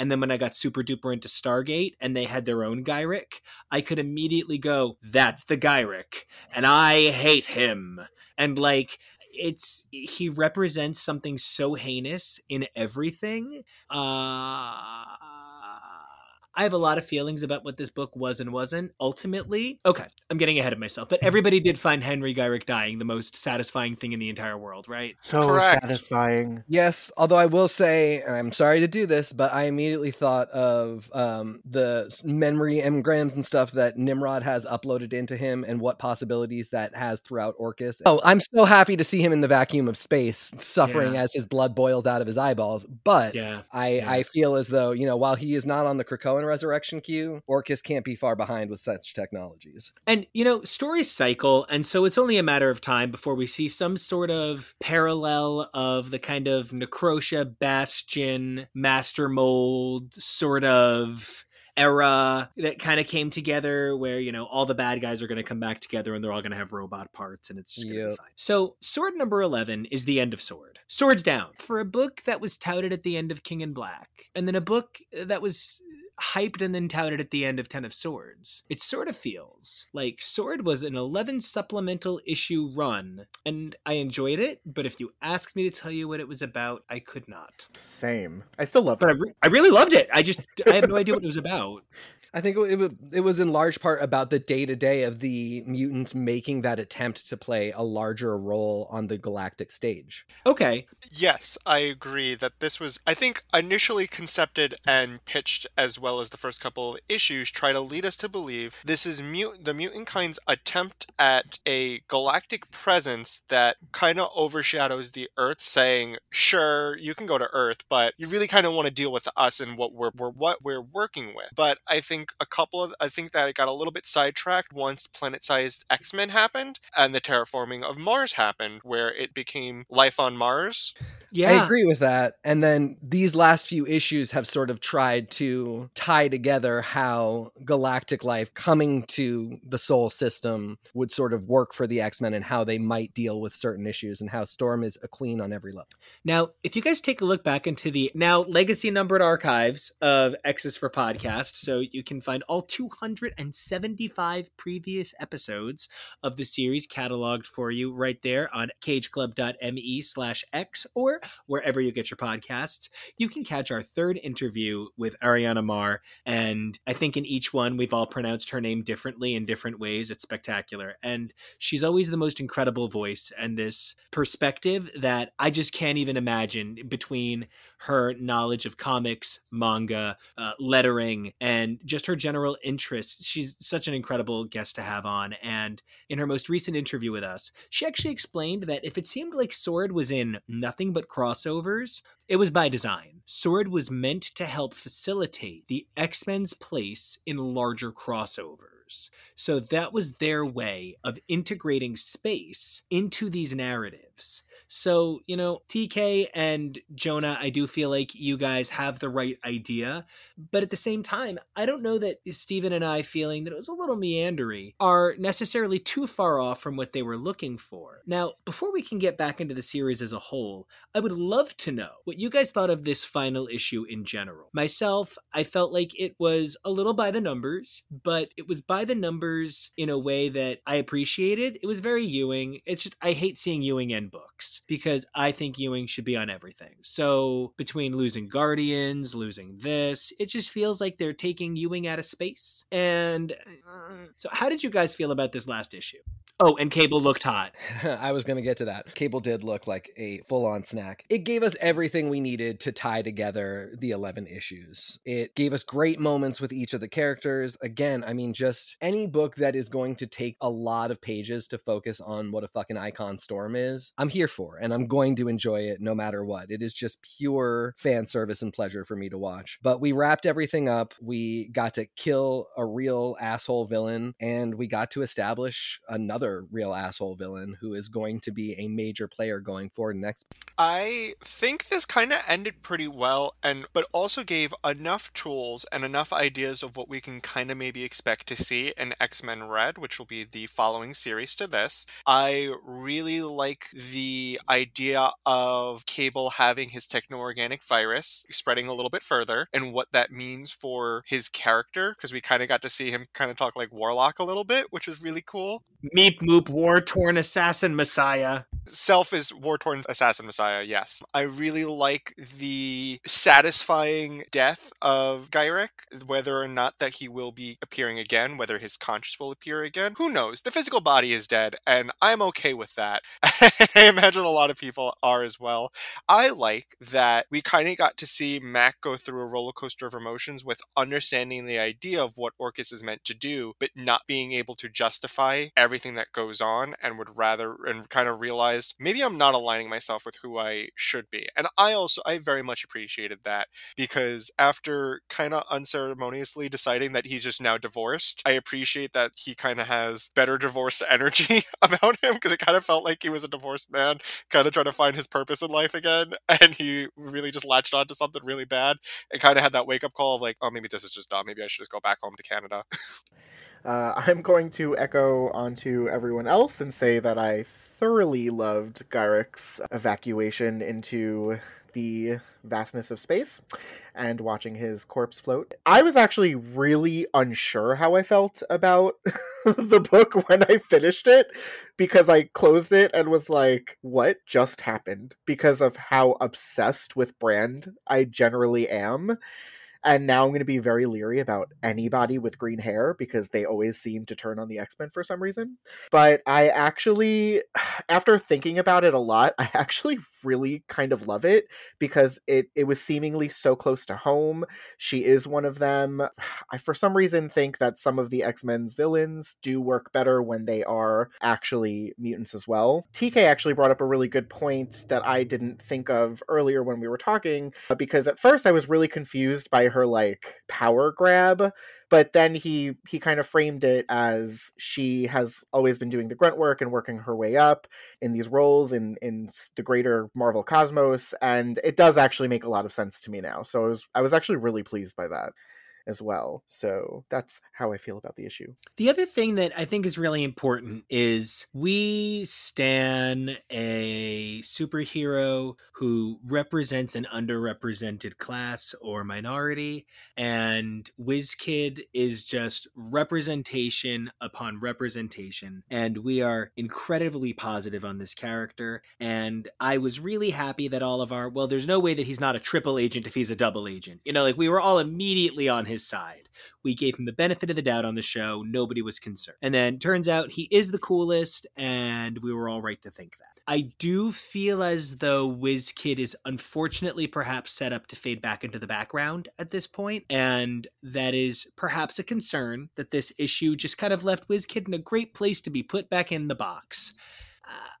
And then when I got super duper into Stargate and they had their own Gyrich, I could immediately go, that's the Gyrich. And I hate him. And like, it's he represents something so heinous in everything. Uh I have a lot of feelings about what this book was and wasn't. Ultimately, okay, I'm getting ahead of myself, but everybody did find Henry Gyrich dying the most satisfying thing in the entire world, right? So Correct. satisfying. Yes, although I will say, and I'm sorry to do this, but I immediately thought of um, the memory engrams and stuff that Nimrod has uploaded into him and what possibilities that has throughout Orchis. Oh, I'm so happy to see him in the vacuum of space, suffering yeah. as his blood boils out of his eyeballs. But yeah, I, yeah. I feel as though, you know, while he is not on the Resurrection queue, Orchis can't be far behind with such technologies. And, you know, stories cycle, and so it's only a matter of time before we see some sort of parallel of the kind of Necrosha, Bastion, Master Mold sort of era that kind of came together where you know all the bad guys are going to come back together and they're all going to have robot parts and it's just going to yep. be fine. So, Sword number 11 is the end of Sword. Swords down for a book that was touted at the end of King in Black and then a book that was hyped and then touted at the end of Ten of Swords. It sort of feels like Sword was an 11 supplemental issue run, and I enjoyed it, but if you asked me to tell you what it was about, I could not. Same. I still loved but it. I, re- I really loved it. I just, I have no idea what it was about. [LAUGHS] I think it was, it was in large part about the day to day of the mutants making that attempt to play a larger role on the galactic stage. Okay. Yes, I agree that this was, I think, initially concepted and pitched as well as the first couple of issues, try to lead us to believe this is mut- the mutant kind's attempt at a galactic presence that kind of overshadows the Earth, saying, sure, you can go to Earth, but you really kind of want to deal with us and what we're, we're what we're working with. But I think think a couple of I think that it got a little bit sidetracked once planet-sized X-Men happened and the terraforming of Mars happened, where it became life on Mars. Yeah. I agree with that. And then these last few issues have sort of tried to tie together how galactic life coming to the Sol system would sort of work for the X Men and how they might deal with certain issues and how Storm is a queen on every level. Now, if you guys take a look back into the now legacy numbered archives of X's for Podcast, so you can find all 275 previous episodes of the series cataloged for you right there on cageclub.me slash X or wherever you get your podcasts. You can catch our third interview with Ariana Maher. And I think in each one, we've all pronounced her name differently in different ways. It's spectacular. And she's always the most incredible voice and this perspective that I just can't even imagine between her knowledge of comics, manga, uh, lettering, and just her general interests. She's such an incredible guest to have on. And in her most recent interview with us, she actually explained that if it seemed like Sword was in nothing but crossovers, it was by design. Sword was meant to help facilitate the X Men's place in larger crossovers. So that was their way of integrating space into these narratives So, you know, TK and Jonah, I do feel like you guys have the right idea. But at the same time, I don't know that Stephen and I feeling that it was a little meandery are necessarily too far off from what they were looking for. Now, before we can get back into the series as a whole, I would love to know what you guys thought of this final issue in general. Myself, I felt like it was a little by the numbers, but it was by the numbers in a way that I appreciated. It was very Ewing. It's just, I hate seeing Ewing end books because I think Ewing should be on everything. So between losing Guardians, losing this, it just feels like they're taking Ewing out of space. And uh, so, how did you guys feel about this last issue? Oh, and Cable looked hot. [LAUGHS] I was going to get to that. Cable did look like a full on snack. It gave us everything we needed to tie together the 11 issues. It gave us great moments with each of the characters. Again, I mean, just any book that is going to take a lot of pages to focus on what a fucking icon Storm is, I'm here for, and I'm going to enjoy it no matter what. It is just pure fan service and pleasure for me to watch. But we wrapped everything up. We got to kill a real asshole villain, and we got to establish another real asshole villain who is going to be a major player going forward next. I think this kind of ended pretty well and but also gave enough tools and enough ideas of what we can kind of maybe expect to see in X-Men Red, which will be the following series to this. I really like the idea of Cable having his techno-organic virus spreading a little bit further and what that means for his character because we kind of got to see him kind of talk like Warlock a little bit, which was really cool. Meep moop war torn assassin messiah. Self is war torn assassin messiah, yes. I really like the satisfying death of Gyrich, whether or not that he will be appearing again, whether his conscience will appear again. Who knows? The physical body is dead, and I'm okay with that. [LAUGHS] I imagine a lot of people are as well. I like that we kind of got to see Mac go through a roller coaster of emotions with understanding the idea of what Orchis is meant to do, but not being able to justify everything that goes on and would rather and kind of realized maybe I'm not aligning myself with who I should be. And I also I very much appreciated that because after kind of unceremoniously deciding that he's just now divorced, I appreciate that he kind of has better divorce [LAUGHS] energy about him because it kind of felt like he was a divorced man kind of trying to find his purpose in life again [LAUGHS] and he really just latched on to something really bad and kind of had that wake up call of like, oh maybe this is just dumb, maybe I should just go back home to Canada. Uh, I'm going to echo onto everyone else and say that I thoroughly loved Gyrich's evacuation into the vastness of space and watching his corpse float. I was actually really unsure how I felt about [LAUGHS] the book when I finished it because I closed it and was like, what just happened? Because of how obsessed with Brand I generally am and now I'm going to be very leery about anybody with green hair because they always seem to turn on the X Men for some reason. But I actually, [SIGHS] after thinking about it a lot, I actually really kind of love it because it it was seemingly so close to home. She is one of them. [SIGHS] I for some reason think that some of the X-Men's villains do work better when they are actually mutants as well. TK actually brought up a really good point that I didn't think of earlier when we were talking uh, because at first I was really confused by her like power grab but then he he kind of framed it as she has always been doing the grunt work and working her way up in these roles in in the greater Marvel cosmos and it does actually make a lot of sense to me now. So I was I was actually really pleased by that as well. So that's how I feel about the issue. The other thing that I think is really important is we stand a superhero who represents an underrepresented class or minority, and WizKid is just representation upon representation. And we are incredibly positive on this character. And I was really happy that all of our, well, there's no way that he's not a triple agent if he's a double agent. You know, like we were all immediately on his side. We gave him the benefit of the doubt on the show. Nobody was concerned. And then turns out he is the coolest, and we were all right to think that. I do feel as though WizKid is unfortunately perhaps set up to fade back into the background at this point, and that is perhaps a concern that this issue just kind of left WizKid in a great place to be put back in the box.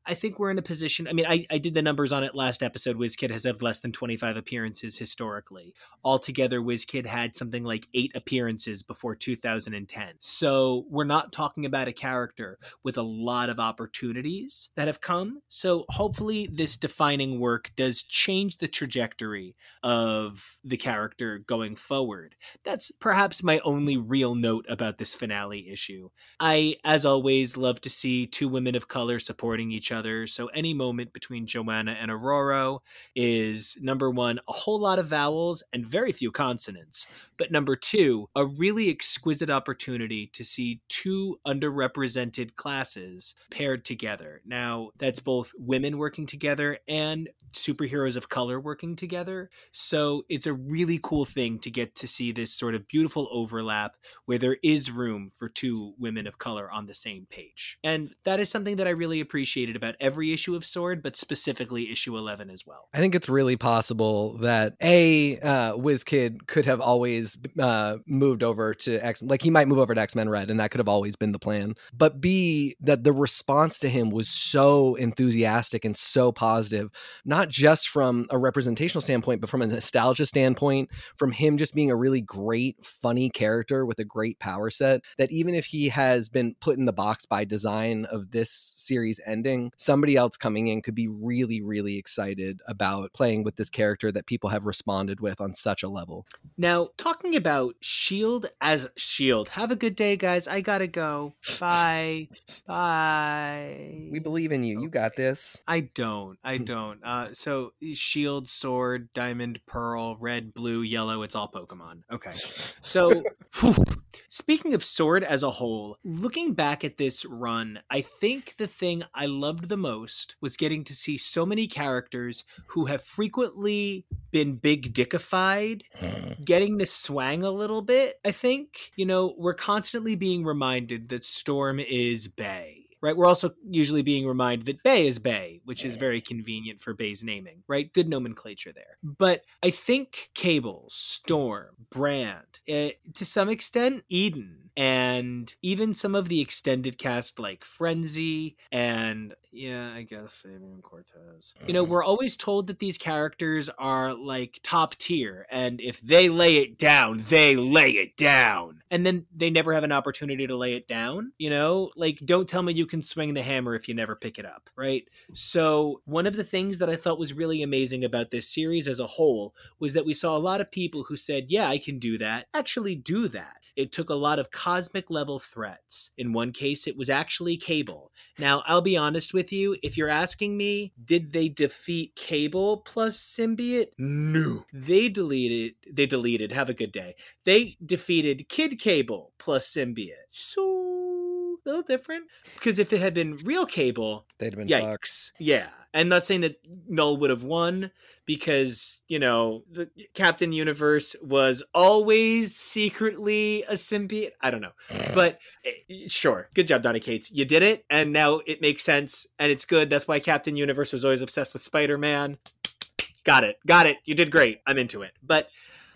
I think we're in a position. I mean, I, I did the numbers on it last episode. WizKid has had less than 25 appearances historically. Altogether, WizKid had something like eight appearances before 2010. So we're not talking about a character with a lot of opportunities that have come. So hopefully, this defining work does change the trajectory of the character going forward. That's perhaps my only real note about this finale issue. I, as always, love to see two women of color supporting each other. So any moment between Joanna and Ororo is number one, a whole lot of vowels and very few consonants. But number two, a really exquisite opportunity to see two underrepresented classes paired together. Now, that's both women working together and superheroes of color working together. So it's a really cool thing to get to see this sort of beautiful overlap where there is room for two women of color on the same page. And that is something that I really appreciated about every issue of Sword, but specifically issue 11 as well. I think it's really possible that a uh, WizKid could have always uh, moved over to X, like he might move over to X Men Red, and that could have always been the plan. But B that the response to him was so enthusiastic and so positive, not just from a representational standpoint, but from a nostalgia standpoint, from him just being a really great, funny character with a great power set. That even if he has been put in the box by design of this series ending, somebody else coming in could be really, really excited about playing with this character that people have responded with on such a level. Now, talking about Shield as Shield. Have a good day, guys. I gotta go. Bye. [LAUGHS] Bye. We believe in you. You got this. I don't. I Hmm. don't. Uh, so shield, sword, diamond, pearl, red, blue, yellow. It's all Pokemon. Okay. So, [LAUGHS] speaking of sword as a whole, looking back at this run, I think the thing I loved the most was getting to see so many characters who have frequently been big dickified [LAUGHS] getting to swang a little bit. I think, you know, we're constantly being reminded that Storm is Bay. Right, we're also usually being reminded that Bei is Bay, which is very convenient for Bei's naming. Right, good nomenclature there. But I think Cable, Storm, Brand, eh, to some extent, Eden, and even some of the extended cast like Frenzy and yeah, I guess Fabian Cortez. You know, mm-hmm. we're always told that these characters are like top tier, and if they lay it down, they lay it down. And then they never have an opportunity to lay it down. You know, like, don't tell me you can swing the hammer if you never pick it up, right? So, one of the things that I thought was really amazing about this series as a whole was that we saw a lot of people who said, Yeah, I can do that, actually do that. It took a lot of cosmic level threats. In one case, it was actually Cable. Now, I'll be honest with you. If you're asking me, did they defeat Cable plus Symbiote? No. They deleted, they deleted, have a good day. They defeated Kid Cable plus Symbiote. So, little different. Because if it had been real Cable, They'd have been fucked. Yeah. I'm not saying that Knull would have won because, you know, the Captain Universe was always secretly a symbiote. I don't know. [SIGHS] But eh, sure. Good job, Donny Cates. You did it, and now it makes sense, and it's good. That's why Captain Universe was always obsessed with Spider Man. Got it. Got it. You did great. I'm into it. But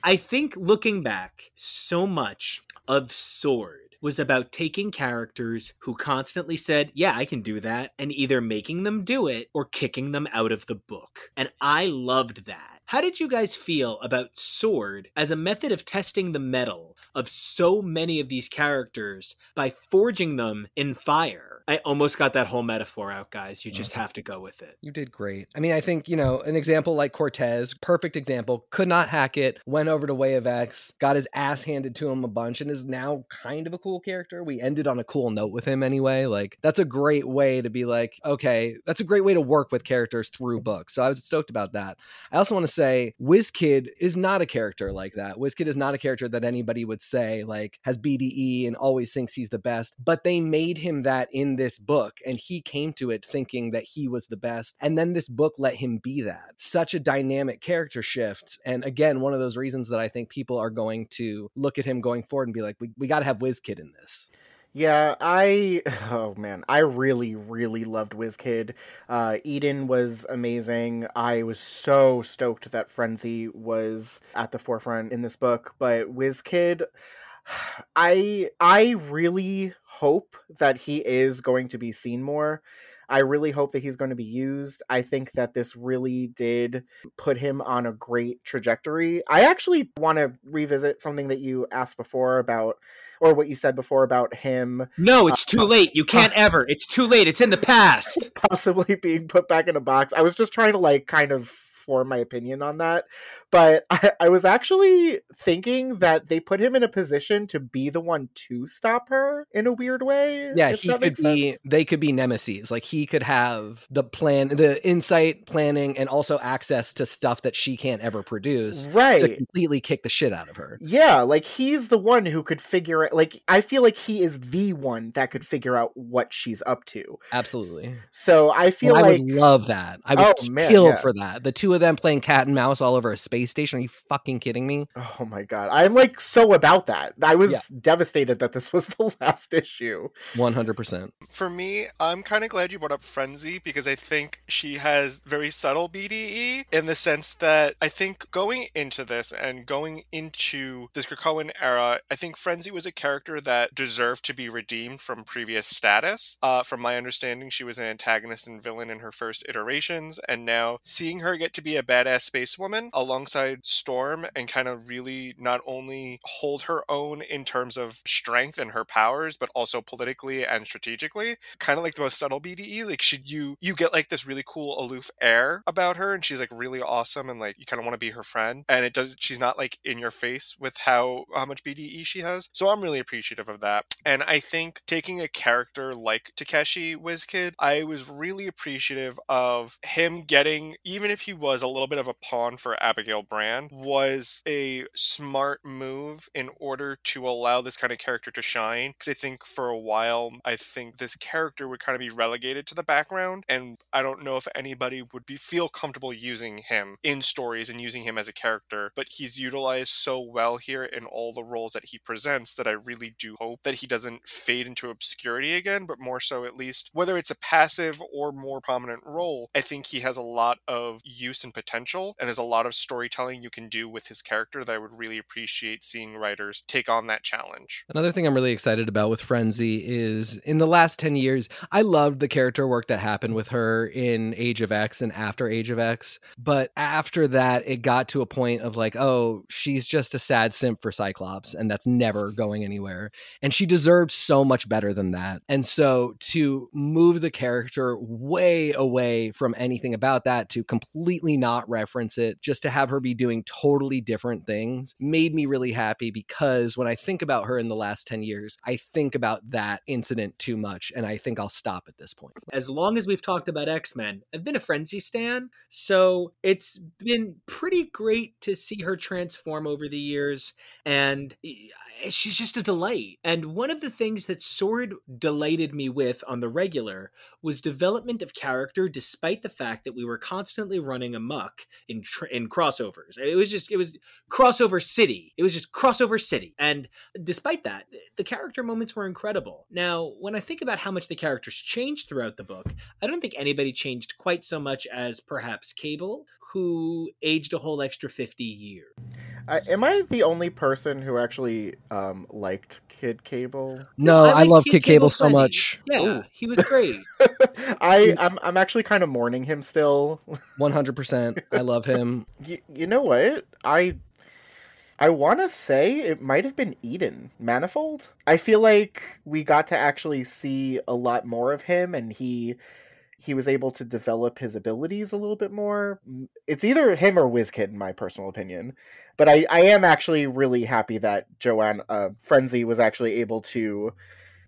I think looking back, so much of Sword was about taking characters who constantly said, Yeah, I can do that, and either making them do it or kicking them out of the book. And I loved that. How did you guys feel about Sword as a method of testing the metal of so many of these characters by forging them in fire? I almost got that whole metaphor out, guys. You just mm. have to go with it. You did great. I mean, I think, you know, an example like Cortez, perfect example, could not hack it, went over to Way of X, got his ass handed to him a bunch, and is now kind of a cool character. We ended on a cool note with him anyway. Like, that's a great way to be like, okay, that's a great way to work with characters through books. So I was stoked about that. I also want to say, WizKid is not a character like that. WizKid is not a character that anybody would say, like, has BDE and always thinks he's the best, but they made him that in this book, and he came to it thinking that he was the best. And then this book let him be that. Such a dynamic character shift. And again, one of those reasons that I think people are going to look at him going forward and be like, we, we got to have WizKid in this. Yeah, I [LAUGHS] oh man, I really really loved WizKid. Uh, Eden was amazing. I was so stoked that Frenzy was at the forefront in this book, but WizKid, [SIGHS] I I really hope that he is going to be seen more. I really hope that he's going to be used. I think that this really did put him on a great trajectory. I actually want to revisit something that you asked before about or what you said before about him No, it's uh, too late. You can't ever. It's too late. It's in the past. [LAUGHS] possibly being put back in a box. I was just trying to like kind of form my opinion on that. But [LAUGHS] I, I was actually thinking that they put him in a position to be the one to stop her in a weird way. Yeah, he could be. sense. They could be nemesis. Like he could have the plan, the insight, planning, and also access to stuff that she can't ever produce Right. to completely kick the shit out of her. Yeah, like he's the one who could figure it. Like I feel like he is the one that could figure out what she's up to. Absolutely. So I feel And I would love that. I would Oh, man, kill yeah. for that. The two of them playing cat and mouse all over a space station. Are you fucking kidding me? Oh my god. I'm like so about that. I was Yeah. devastated that this was [LAUGHS] the last issue. One hundred percent. For me, I'm kind of glad you brought up Frenzy because I think she has very subtle BDE in the sense that I think going into this and going into this Krakoan era, I think Frenzy was a character that deserved to be redeemed from previous status. Uh, from my understanding, she was an antagonist and villain in her first iterations, and now seeing her get to be a badass spacewoman alongside Storm and kind of really not only hold her own in terms of strength and her powers, but also politically and strategically. Kind of like the most subtle BDE. Like, should you you get like this really cool aloof air about her, and she's like really awesome, and like you kind of want to be her friend. And it does. She's not like in your face with how how much BDE she has. So I'm really appreciative of that. And I think taking a character like Takeshi Wizkid, I was really appreciative of him getting, even if he was a little bit of a pawn for Abigail Brand, was a smart move in order to allow this kind of character to shine. Because I think for a while, I think this character would kind of be relegated to the background, and I don't know if anybody would be feel comfortable using him in stories and using him as a character. But he's utilized so well here in all the roles that he presents that I really do hope that he doesn't fade into obscurity again, but more so at least whether it's a passive or more prominent role, I think he has a lot of use and potential, and there's a lot of storytelling you can do with his character that I would really appreciate seeing writers take on that challenge. Another thing I'm really excited about with Frenzy is in the last 10 years, I loved the character work that happened with her in Age of X and after Age of X. But after that, it got to a point of like, oh, she's just a sad simp for Cyclops, and that's never going anywhere. And she deserves so much better than that. And so to move the character way away from anything about that, to completely not reference it, just to have her be doing totally different things, made me really happy because when I think about her in the last 10 years, I think about that incident too much. And I think I'll stop at this point. as long as we've talked about X Men, I've been a Frenzy stan. So it's been pretty great to see her transform over the years. And eh, she's just a delight. And one of the things that Sword delighted me with on the regular was development of character, despite the fact that we were constantly running amok in, tr- in crossovers. It was just, it was crossover city. It was just crossover city. And despite that, the character moments were incredible. Now, when I think about how much the characters changed throughout the book, I don't think anybody changed quite so much as perhaps Cable, who aged a whole extra 50 years. Uh, am I the only person who actually um, liked Kid Cable? No, I, like love Kid Kid Cable, so much. Yeah, Ooh. he was great. [LAUGHS] I I'm I'm actually kind of mourning him still. 100%. I love him. [LAUGHS] you, you know what? I I want to say it might have been Eden Manifold. I feel like we got to actually see a lot more of him and he he was able to develop his abilities a little bit more. It's either him or WizKid in my personal opinion. But I I am actually really happy that Joanne uh Frenzy was actually able to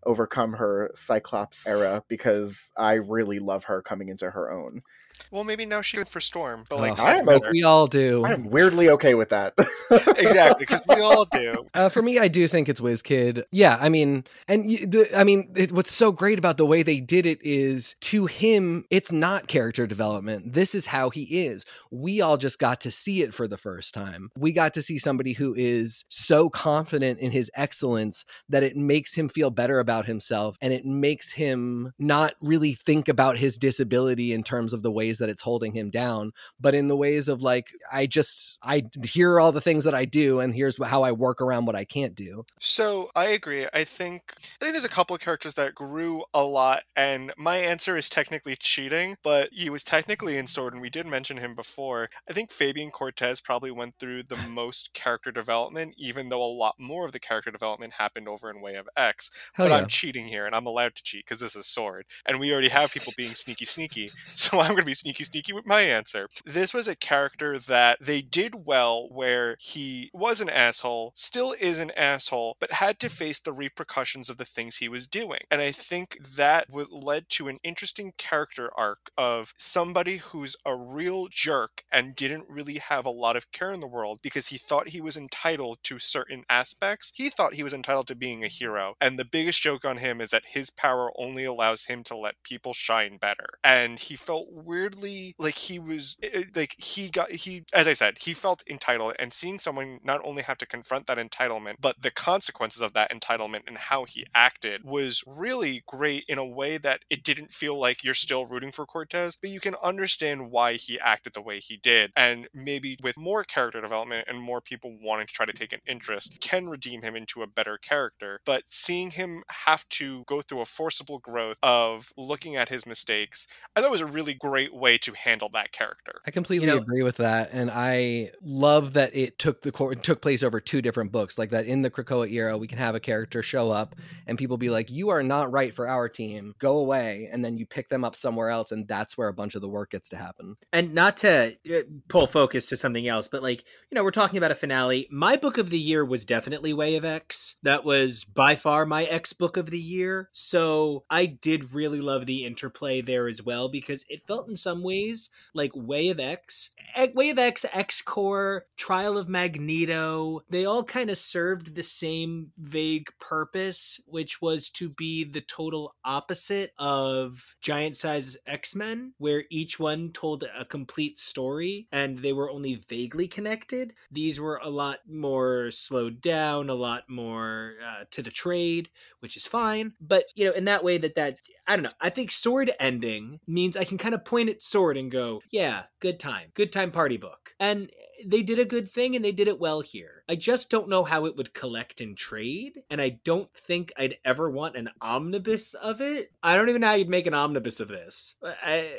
overcome her Cyclops era because I really love her coming into her own. Well, maybe now she good for Storm, but like Oh, I'm better. we all do. I'm weirdly okay with that. [LAUGHS] exactly because we all do. Uh, for me, I do think it's WizKid. Yeah, I mean, and the, I mean, it, what's so great about the way they did it is to him, it's not character development. This is how he is. We all just got to see it for the first time. We got to see somebody who is so confident in his excellence that it makes him feel better about himself and it makes him not really think about his disability in terms of the way ways that it's holding him down, but in the ways of like, I just, I hear all the things that I do, and here's how I work around what I can't do. So I agree. I think I think there's a couple of characters that grew a lot, and my answer is technically cheating, but he was technically in Sword, and we did mention him before. I think Fabian Cortez probably went through the [LAUGHS] most character development, even though a lot more of the character development happened over in Way of X. Hell but yeah. I'm cheating here, and I'm allowed to cheat because this is Sword, and we already have people being sneaky, sneaky. [LAUGHS] So I'm going to be sneaky, sneaky with my answer. This was a character that they did well, where he was an asshole, still is an asshole, but had to mm-hmm. face the repercussions of the things he was doing. And I think that would led to an interesting character arc of somebody who's a real jerk and didn't really have a lot of care in the world because he thought he was entitled to certain aspects. He thought he was entitled to being a hero. And the biggest joke on him is that his power only allows him to let people shine better. And he felt weirdly like he was eh, like he got he as I said, he felt entitled and seeing someone not only have to confront that entitlement, but the consequences of that entitlement and how he acted was really great in a way that it didn't feel like you're still rooting for Cortez, but you can understand why he acted the way he did. And maybe with more character development and more people wanting to try to take an interest, can redeem him into a better character. But seeing him have to go through a forcible growth of looking at his mistakes, I thought was a really great way to handle that character. I completely You know- agree with that, and I love that it took the cor- it took place over two different books. Like that in the Krakoa era, we can have a character show up and people be like, "You are not right for our team. Go away," and then you pick them up somewhere else, and that's where a bunch of the work gets to happen. and not to uh, pull focus to something else, but like, you know, we're talking about a finale. My book of the year was definitely Way of X. That was by far my X book of the year. So I did really love the interplay there as well because it felt in some ways like Way of X, Way of X, X Corp, Trial of Magneto, they all kind of served the same vague purpose, which was to be the total opposite of giant size X Men, where each one told a complete story and they were only vaguely connected. These were a lot more slowed down, a lot more uh, to the trade, which is fine. But, you know, in that way, that that, I don't know, I think sword ending means I can kind of point at sword and go, yeah, good time, good time party book. And they did a good thing and they did it well here. I just don't know how it would collect and trade, and I don't think I'd ever want an omnibus of it. I don't even know how you'd make an omnibus of this. Uh, I,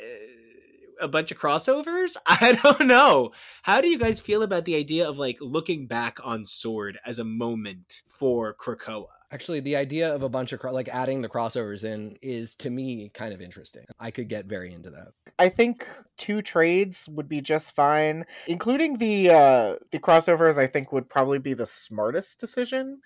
a bunch of crossovers? [LAUGHS] I don't know. How do you guys feel about the idea of like looking back on Sword as a moment for Krakoa? Actually, the idea of a bunch of cro- like adding the crossovers in is to me kind of interesting. I could get very into that. I think two trades would be just fine, including the uh, the crossovers. I think would probably be the smartest decision.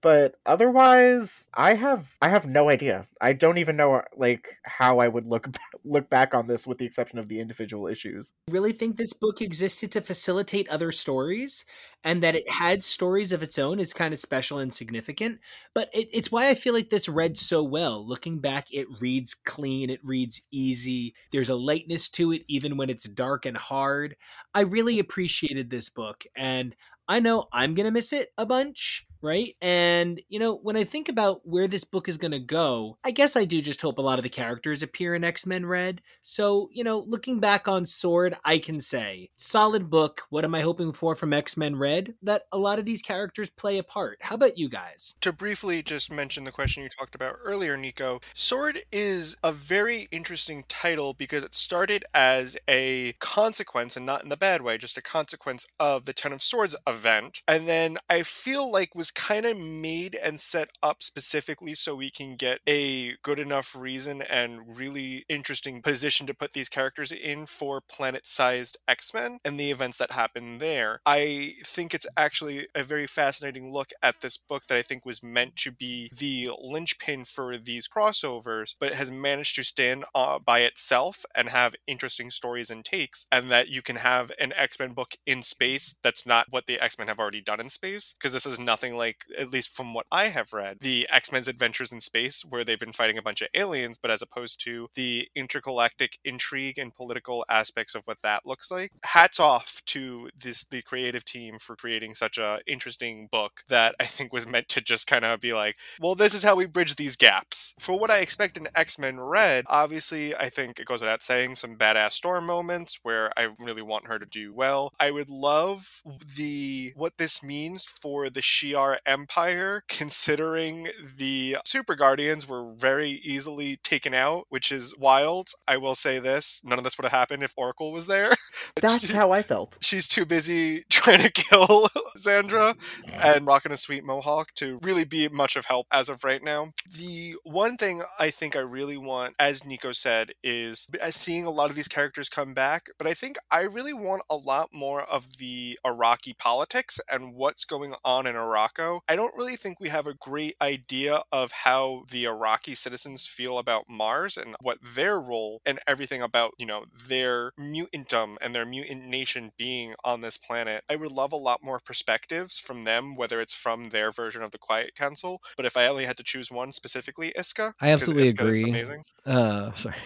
But otherwise, I have I have no idea. I don't even know uh, like how I would look [LAUGHS] look back on this, with the exception of the individual issues. I really think this book existed to facilitate other stories and that it had stories of its own is kind of special and significant. But it, it's why I feel like this read so well. Looking back, it reads clean, it reads easy. There's a lightness to it, even when it's dark and hard. I really appreciated this book, and I know I'm going to miss it a bunch. Right. And, you know, when I think about where this book is going to go, I guess I do just hope a lot of the characters appear in X Men Red. So, you know, looking back on Sword, I can say, solid book. What am I hoping for from X Men Red? That a lot of these characters play a part. How about you guys? To briefly just mention the question you talked about earlier, Nico, Sword is a very interesting title because it started as a consequence, and not in the bad way, just a consequence of the Ten of Swords event. And then I feel like was kind of made and set up specifically so we can get a good enough reason and really interesting position to put these characters in for planet sized X Men and the events that happen there. I think it's actually a very fascinating look at this book that I think was meant to be the linchpin for these crossovers, but has managed to stand uh, by itself and have interesting stories and takes, and that you can have an X Men book in space that's not what the X Men have already done in space, because this is nothing like, at least from what I have read, the X Men's Adventures in Space, where they've been fighting a bunch of aliens, but as opposed to the intergalactic intrigue and political aspects of what that looks like. Hats off to this the creative team for creating such a interesting book that I think was meant to just kind of be like, well, this is how we bridge these gaps. For what I expect in X Men Red, obviously, I think it goes without saying some badass Storm moments where I really want her to do well. I would love the what this means for the Shi'ar Empire, considering the Super Guardians were very easily taken out, which is wild. I will say this: none of this would have happened if Oracle was there. [LAUGHS] That's She- how I felt. she's too busy [LAUGHS] trying to kill [LAUGHS] Xandra and rocking a sweet mohawk to really be much of help as of right now. The one thing I think I really want, as Nico said, is seeing a lot of these characters come back, but I think I really want a lot more of the Arakki politics and what's going on in Arakko. I don't really think we have a great idea of how the Arakki citizens feel about Mars and what their role and everything about, you know, their mutantum and their mutant nation being on this planet. I would love a lot more perspectives from them, whether it's from their version of the Quiet Council. But if I only had to choose one specifically, Isca. I absolutely Isca agree. amazing. Uh, [LAUGHS] sorry,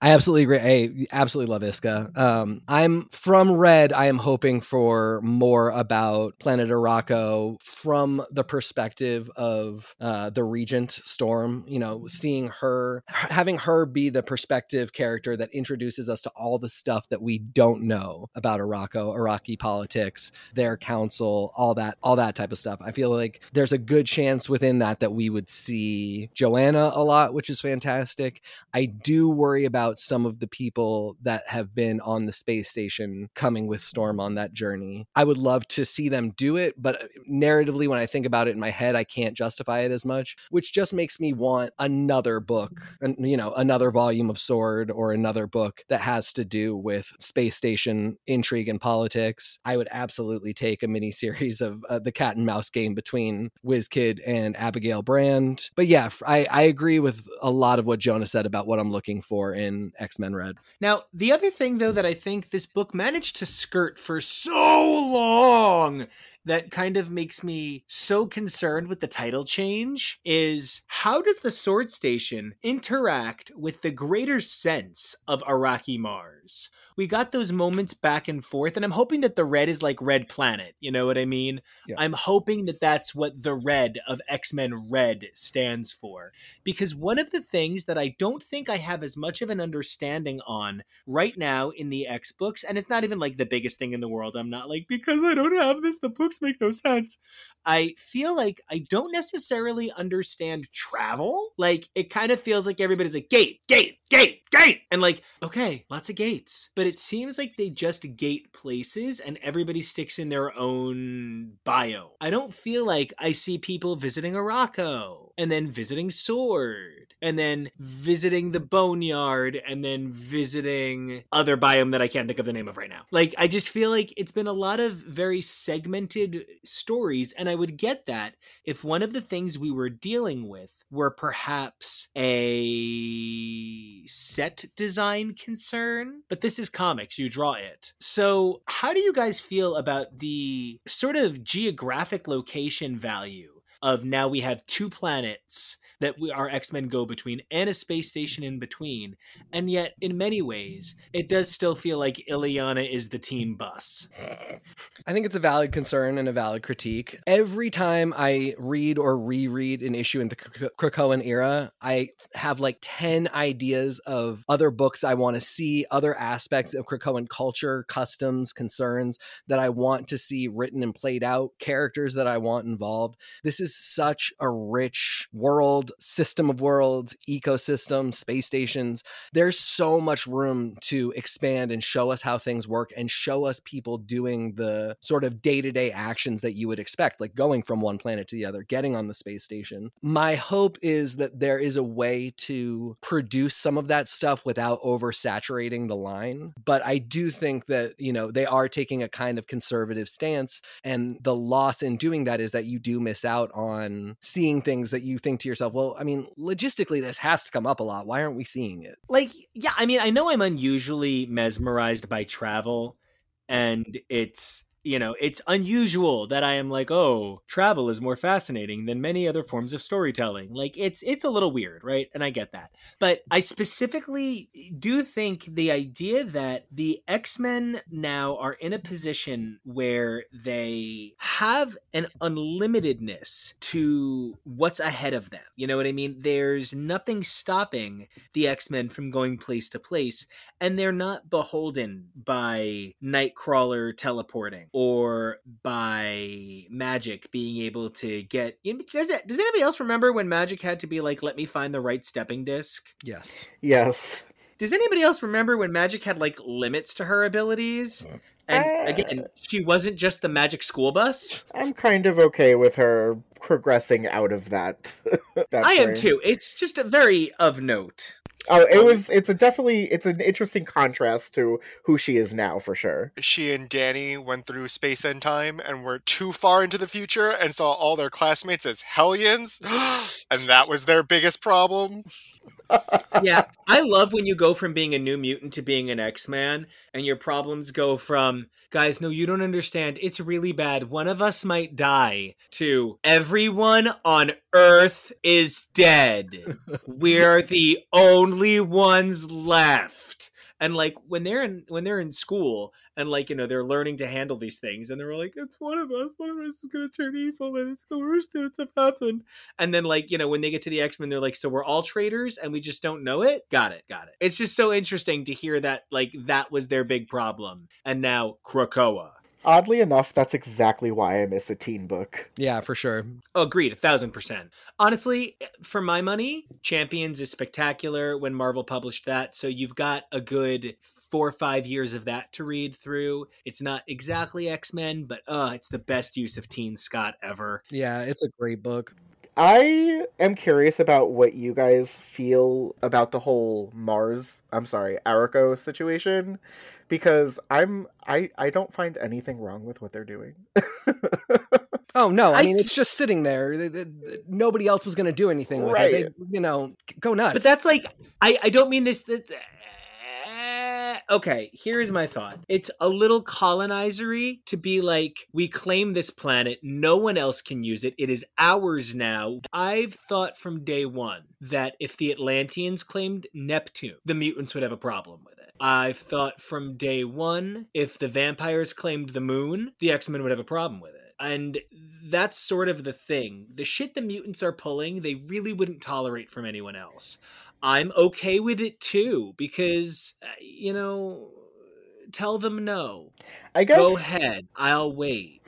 I absolutely agree. I absolutely love Isca. Um, I'm from Red. I am hoping for more about Planet Arakko from the perspective of uh, the Regent Storm. You know, seeing her, having her be the perspective character that introduces us to all the stuff that we don't know about Arakko, Arakki politics, their council, all that, all that type of stuff. I feel like there's a good chance within that that we would see Joanna a lot, which is fantastic. I do worry about some of the people that have been on the space station coming with Storm on that journey. I would love to see them do it, but narratively, when I think about it in my head, I can't justify it as much, which just makes me want another book, and you know, another volume of Sword or another book that has to do with space station intrigue and politics. I would absolutely take a mini series of uh, the cat and mouse game between WizKid and Abigail Brand. But yeah, I agree with a lot of what Jonah said about what I'm looking for in X Men Red. Now, the other thing, though, that I think this book managed to skirt for so long that kind of makes me so concerned with the title change is how does the Sword Station interact with the greater sense of Arakki Mars? We got those moments back and forth, and I'm hoping that the red is like Red Planet. You know what I mean? Yeah. I'm hoping that that's what the red of X Men Red stands for. Because one of the things that I don't think I have as much of an understanding on right now in the X books, and it's not even like the biggest thing in the world. I'm not like, because I don't have this, the books make no sense. I feel like I don't necessarily understand travel. Like, it kind of feels like everybody's like, gate, gate, gate, gate. And like, okay, lots of gates. But it seems like they just gate places and everybody sticks in their own bio. I don't feel like I see people visiting Arakko and then visiting Sword and then visiting the Boneyard and then visiting other biome that I can't think of the name of right now. Like, I just feel like it's been a lot of very segmented stories, and I would get that if one of the things we were dealing with were perhaps a set design concern, but this is comics, you draw it. So, how do you guys feel about the sort of geographic location value of now we have two planets that we, our X-Men go between and a space station in between, and yet in many ways it does still feel like Illyana is the team bus. I think it's a valid concern and a valid critique. Every time I read or reread an issue in the Krak- Krakoan era, I have like 10 ideas of other books I want to see, other aspects of Krakoan culture, customs, concerns that I want to see written and played out, characters that I want involved. This is such a rich world, system of worlds, ecosystem, space stations. There's so much room to expand and show us how things work and show us people doing the sort of day to day actions that you would expect, like going from one planet to the other, getting on the space station. My hope is that there is a way to produce some of that stuff without oversaturating the line. But I do think that, you know, they are taking a kind of conservative stance. And the loss in doing that is that you do miss out on seeing things that you think to yourself, well, I mean, logistically, this has to come up a lot. Why aren't we seeing it? Like, yeah, I mean, I know I'm unusually mesmerized by travel, and it's you know, it's unusual that I am like, oh, travel is more fascinating than many other forms of storytelling. Like it's it's a little weird, right? And I get that. But I specifically do think the idea that the X-Men now are in a position where they have an unlimitedness to what's ahead of them. You know what I mean? There's nothing stopping the X-Men from going place to place and they're not beholden by Nightcrawler teleporting or by Magik being able to get. Does, it, does anybody else remember when Magik had to be like, "Let me find the right stepping disc Yes. Yes. Does anybody else remember when Magik had like limits to her abilities? And Uh, again, she wasn't just the Magic school bus. I'm kind of okay with her progressing out of that. [LAUGHS] that I am too. It's just a very of note. Oh, it um, was. It's a definitely. It's an interesting contrast to who she is now, for sure. She and Danny went through space and time and were too far into the future and saw all their classmates as Hellions, [GASPS] and that was their biggest problem. Yeah, I love when you go from being a new mutant to being an X Man, and your problems go from, guys, no, you don't understand. It's really bad. One of us might die, to everyone on Earth is dead. [LAUGHS] We're the only ones left. And like when they're in when they're in school and like you know they're learning to handle these things and they're like it's one of us one of us is gonna turn evil and it's the worst thing that's happened. And then like you know when they get to the x-men they're like so we're all traitors and we just don't know it? Got it got it. It's just so interesting to hear that like that was their big problem. And now krakoa Oddly enough, that's exactly why I miss a teen book. Yeah, for sure. agreed a thousand percent honestly for my money champions is spectacular when marvel published that so you've got a good four or five years of that to read through it's not exactly x-men but uh it's the best use of teen scott ever Yeah, it's a great book. I am curious about what you guys feel about the whole Mars, I'm sorry, Arakko situation because I'm I I don't find anything wrong with what they're doing. [LAUGHS] Oh no, I, I- mean it's just sitting there. Th- th- th- Nobody else was going to do anything with Right. it. They, you know, go nuts. But that's like I I don't mean this. Okay, here is my thought. It's a little colonizery to be like we claim this planet, no one else can use it. It is ours now. I've thought from day one that if the Atlanteans claimed Neptune, the mutants would have a problem with it. I've thought from day one if the vampires claimed the moon, the X Men would have a problem with it. And that's sort of the thing. The shit the mutants are pulling, they really wouldn't tolerate from anyone else. I'm okay with it too because uh, you know, tell them no. I guess Go ahead. I'll wait.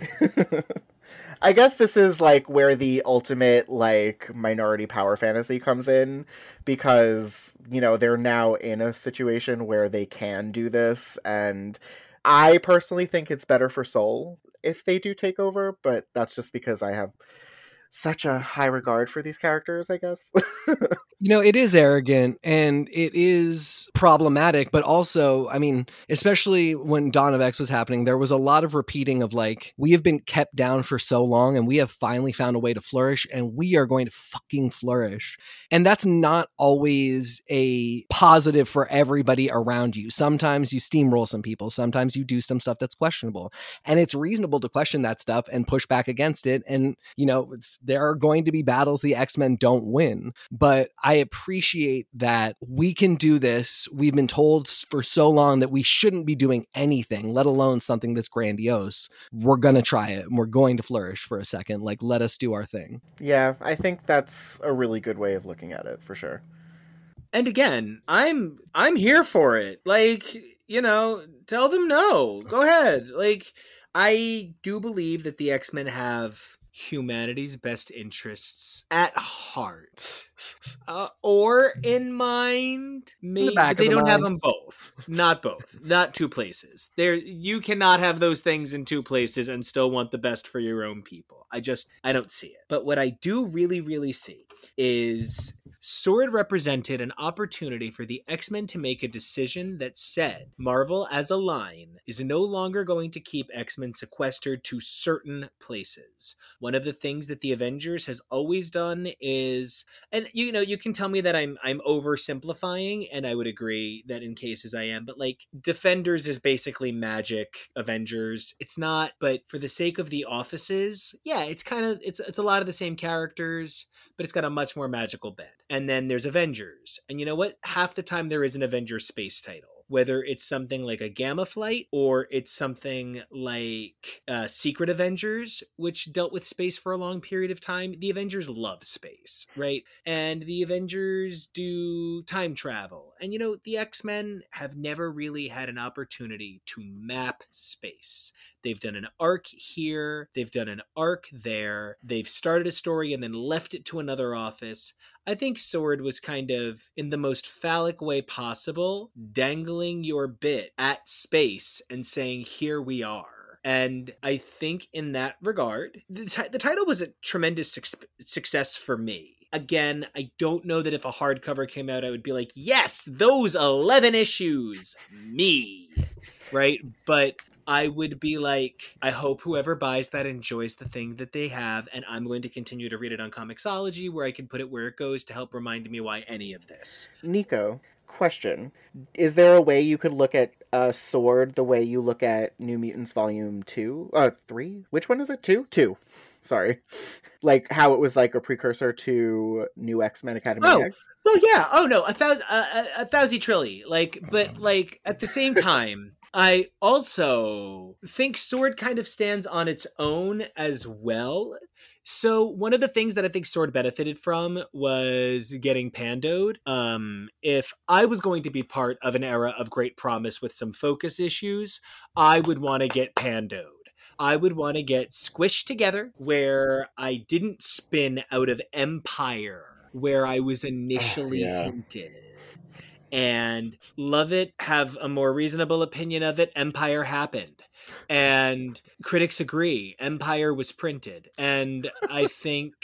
[LAUGHS] I guess this is like where the ultimate like minority power fantasy comes in because you know they're now in a situation where they can do this and I personally think it's better for Soul if they do take over, but that's just because I have such a high regard for these characters, I guess. [LAUGHS] you know, it is arrogant and it is problematic, but also, I mean, especially when Dawn of X was happening, there was a lot of repeating of like, we have been kept down for so long and we have finally found a way to flourish and we are going to fucking flourish. And that's not always a positive for everybody around you. Sometimes you steamroll some people, sometimes you do some stuff that's questionable. And it's reasonable to question that stuff and push back against it. And, you know, it's, there are going to be battles the X Men don't win. But I appreciate that we can do this. We've been told for so long that we shouldn't be doing anything, let alone something this grandiose. We're going to try it and we're going to flourish for a second. Like, let us do our thing. yeah, I think that's a really good way of looking at it for sure. And again, I'm I'm here for it. Like, you know, tell them no. Go ahead. Like I do believe that the X-Men have humanity's best interests at heart. [LAUGHS] Uh, or in mind maybe back they the don't have them both. Not both. Not two places. There you cannot have those things in two places and still want the best for your own people. I just i don't see it. But what i do really really see is Sword represented an opportunity for the X Men to make a decision that said Marvel as a line is no longer going to keep X Men sequestered to certain places. One of the things that the Avengers has always done is, and you know, you can tell me that I'm I'm oversimplifying, and I would agree that in cases I am, but like Defenders is basically magic Avengers. It's not, but for the sake of the offices, yeah, it's kind of it's it's a lot of the same characters but it's got a much more magical bent. And then there's Avengers. And you know what? Half the time there is an Avengers space title whether it's something like a Gamma Flight or it's something like uh, Secret Avengers, which dealt with space for a long period of time. The Avengers love space, right? And the Avengers do time travel. And you know, the X Men have never really had an opportunity to map space. They've done an arc here, they've done an arc there, they've started a story and then left it to another office. I think Sword was kind of, in the most phallic way possible, dangling your bit at space and saying, Here we are. And I think in that regard, the, t- the title was a tremendous su- success for me. Again, I don't know that if a hardcover came out, I would be like, yes, those 11 issues, me. Right? But I would be like, I hope whoever buys that enjoys the thing that they have, and I'm going to continue to read it on Comixology, where I can put it where it goes to help remind me why any of this. Nico, question: Is there a way you could look at a sword the way you look at New Mutants Volume Two, uh, three? Which one is it? Two, two. Sorry, like how it was like a precursor to New X Men Academy Oh. X. Well, yeah. Oh no, a thousand, a, a, a thousand trilly. Like, but like at the same [LAUGHS] time, I also think Sword kind of stands on its own as well. So one of the things that I think Sword benefited from was getting pandoed. Um, if I was going to be part of an era of great promise with some focus issues, I would want to get pandoed. I would want to get squished together where I didn't spin out of Empire, where I was initially yeah. hinted. And love it, have a more reasonable opinion of it. Empire happened. And critics agree. Empire was printed. And I think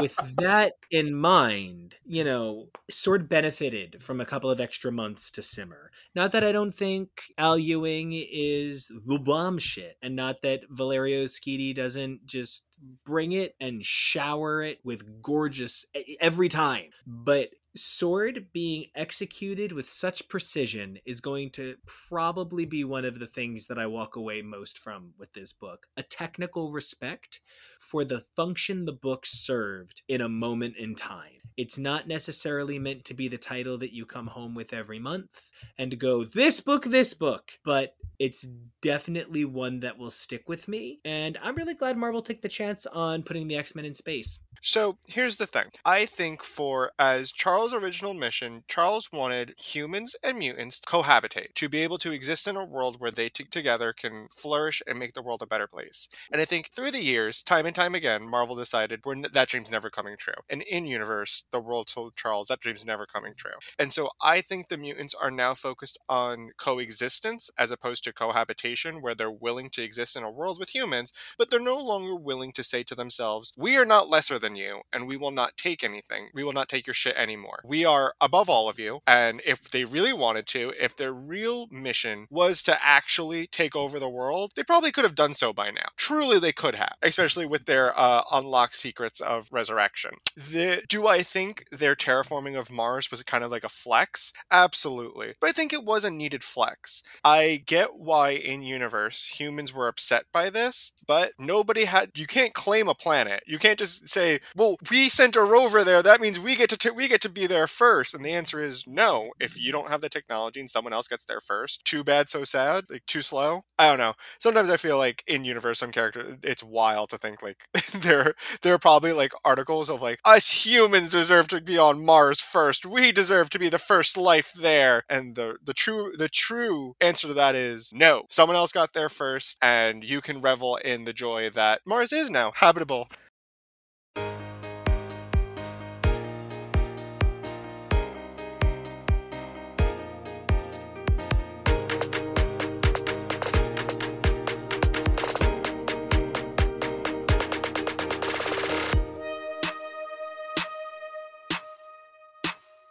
with [LAUGHS] that in mind, you know, Sword benefited from a couple of extra months to simmer. Not that I don't think Al Ewing is the bomb shit, and not that Valerio Schiti doesn't just bring it and shower it with gorgeous every time. But Sword being executed with such precision is going to probably be one of the things that I walk away most from with this book. A technical respect for the function the book served in a moment in time. It's not necessarily meant to be the title that you come home with every month and go, this book, this book, but it's definitely one that will stick with me. And I'm really glad Marvel took the chance on putting the X Men in space. So here's the thing. I think for as Charles' original mission, Charles wanted humans and mutants to cohabitate, to be able to exist in a world where they t- together can flourish and make the world a better place. And I think through the years, time and time again, Marvel decided n- that dream's never coming true. And in universe, the world told Charles that dream's never coming true. And so I think the mutants are now focused on coexistence as opposed to cohabitation, where they're willing to exist in a world with humans, but they're no longer willing to say to themselves, "We are not lesser than you, and we will not take anything. We will not take your shit anymore. We are above all of you." And if they really wanted to, if their real mission was to actually take over the world, they probably could have done so by now. Truly, they could have, especially with their uh, unlocked secrets of resurrection. The, do I think their terraforming of Mars was kind of like a flex? Absolutely. But I think it was a needed flex. I get why in universe humans were upset by this, but nobody had you can't claim a planet. You can't just "Well, we sent a rover there. That means we get to t- we get to be there first. And the answer is no. If you don't have the technology and someone else gets there first, too bad, so sad. Like too slow. I don't know. Sometimes I feel like in universe some character it's wild to think like [LAUGHS] there there are probably like articles of like us humans deserve to be on Mars first. We deserve to be the first life there. And the the true the true answer to that is no. Someone else got there first, and you can revel in the joy that Mars is now habitable.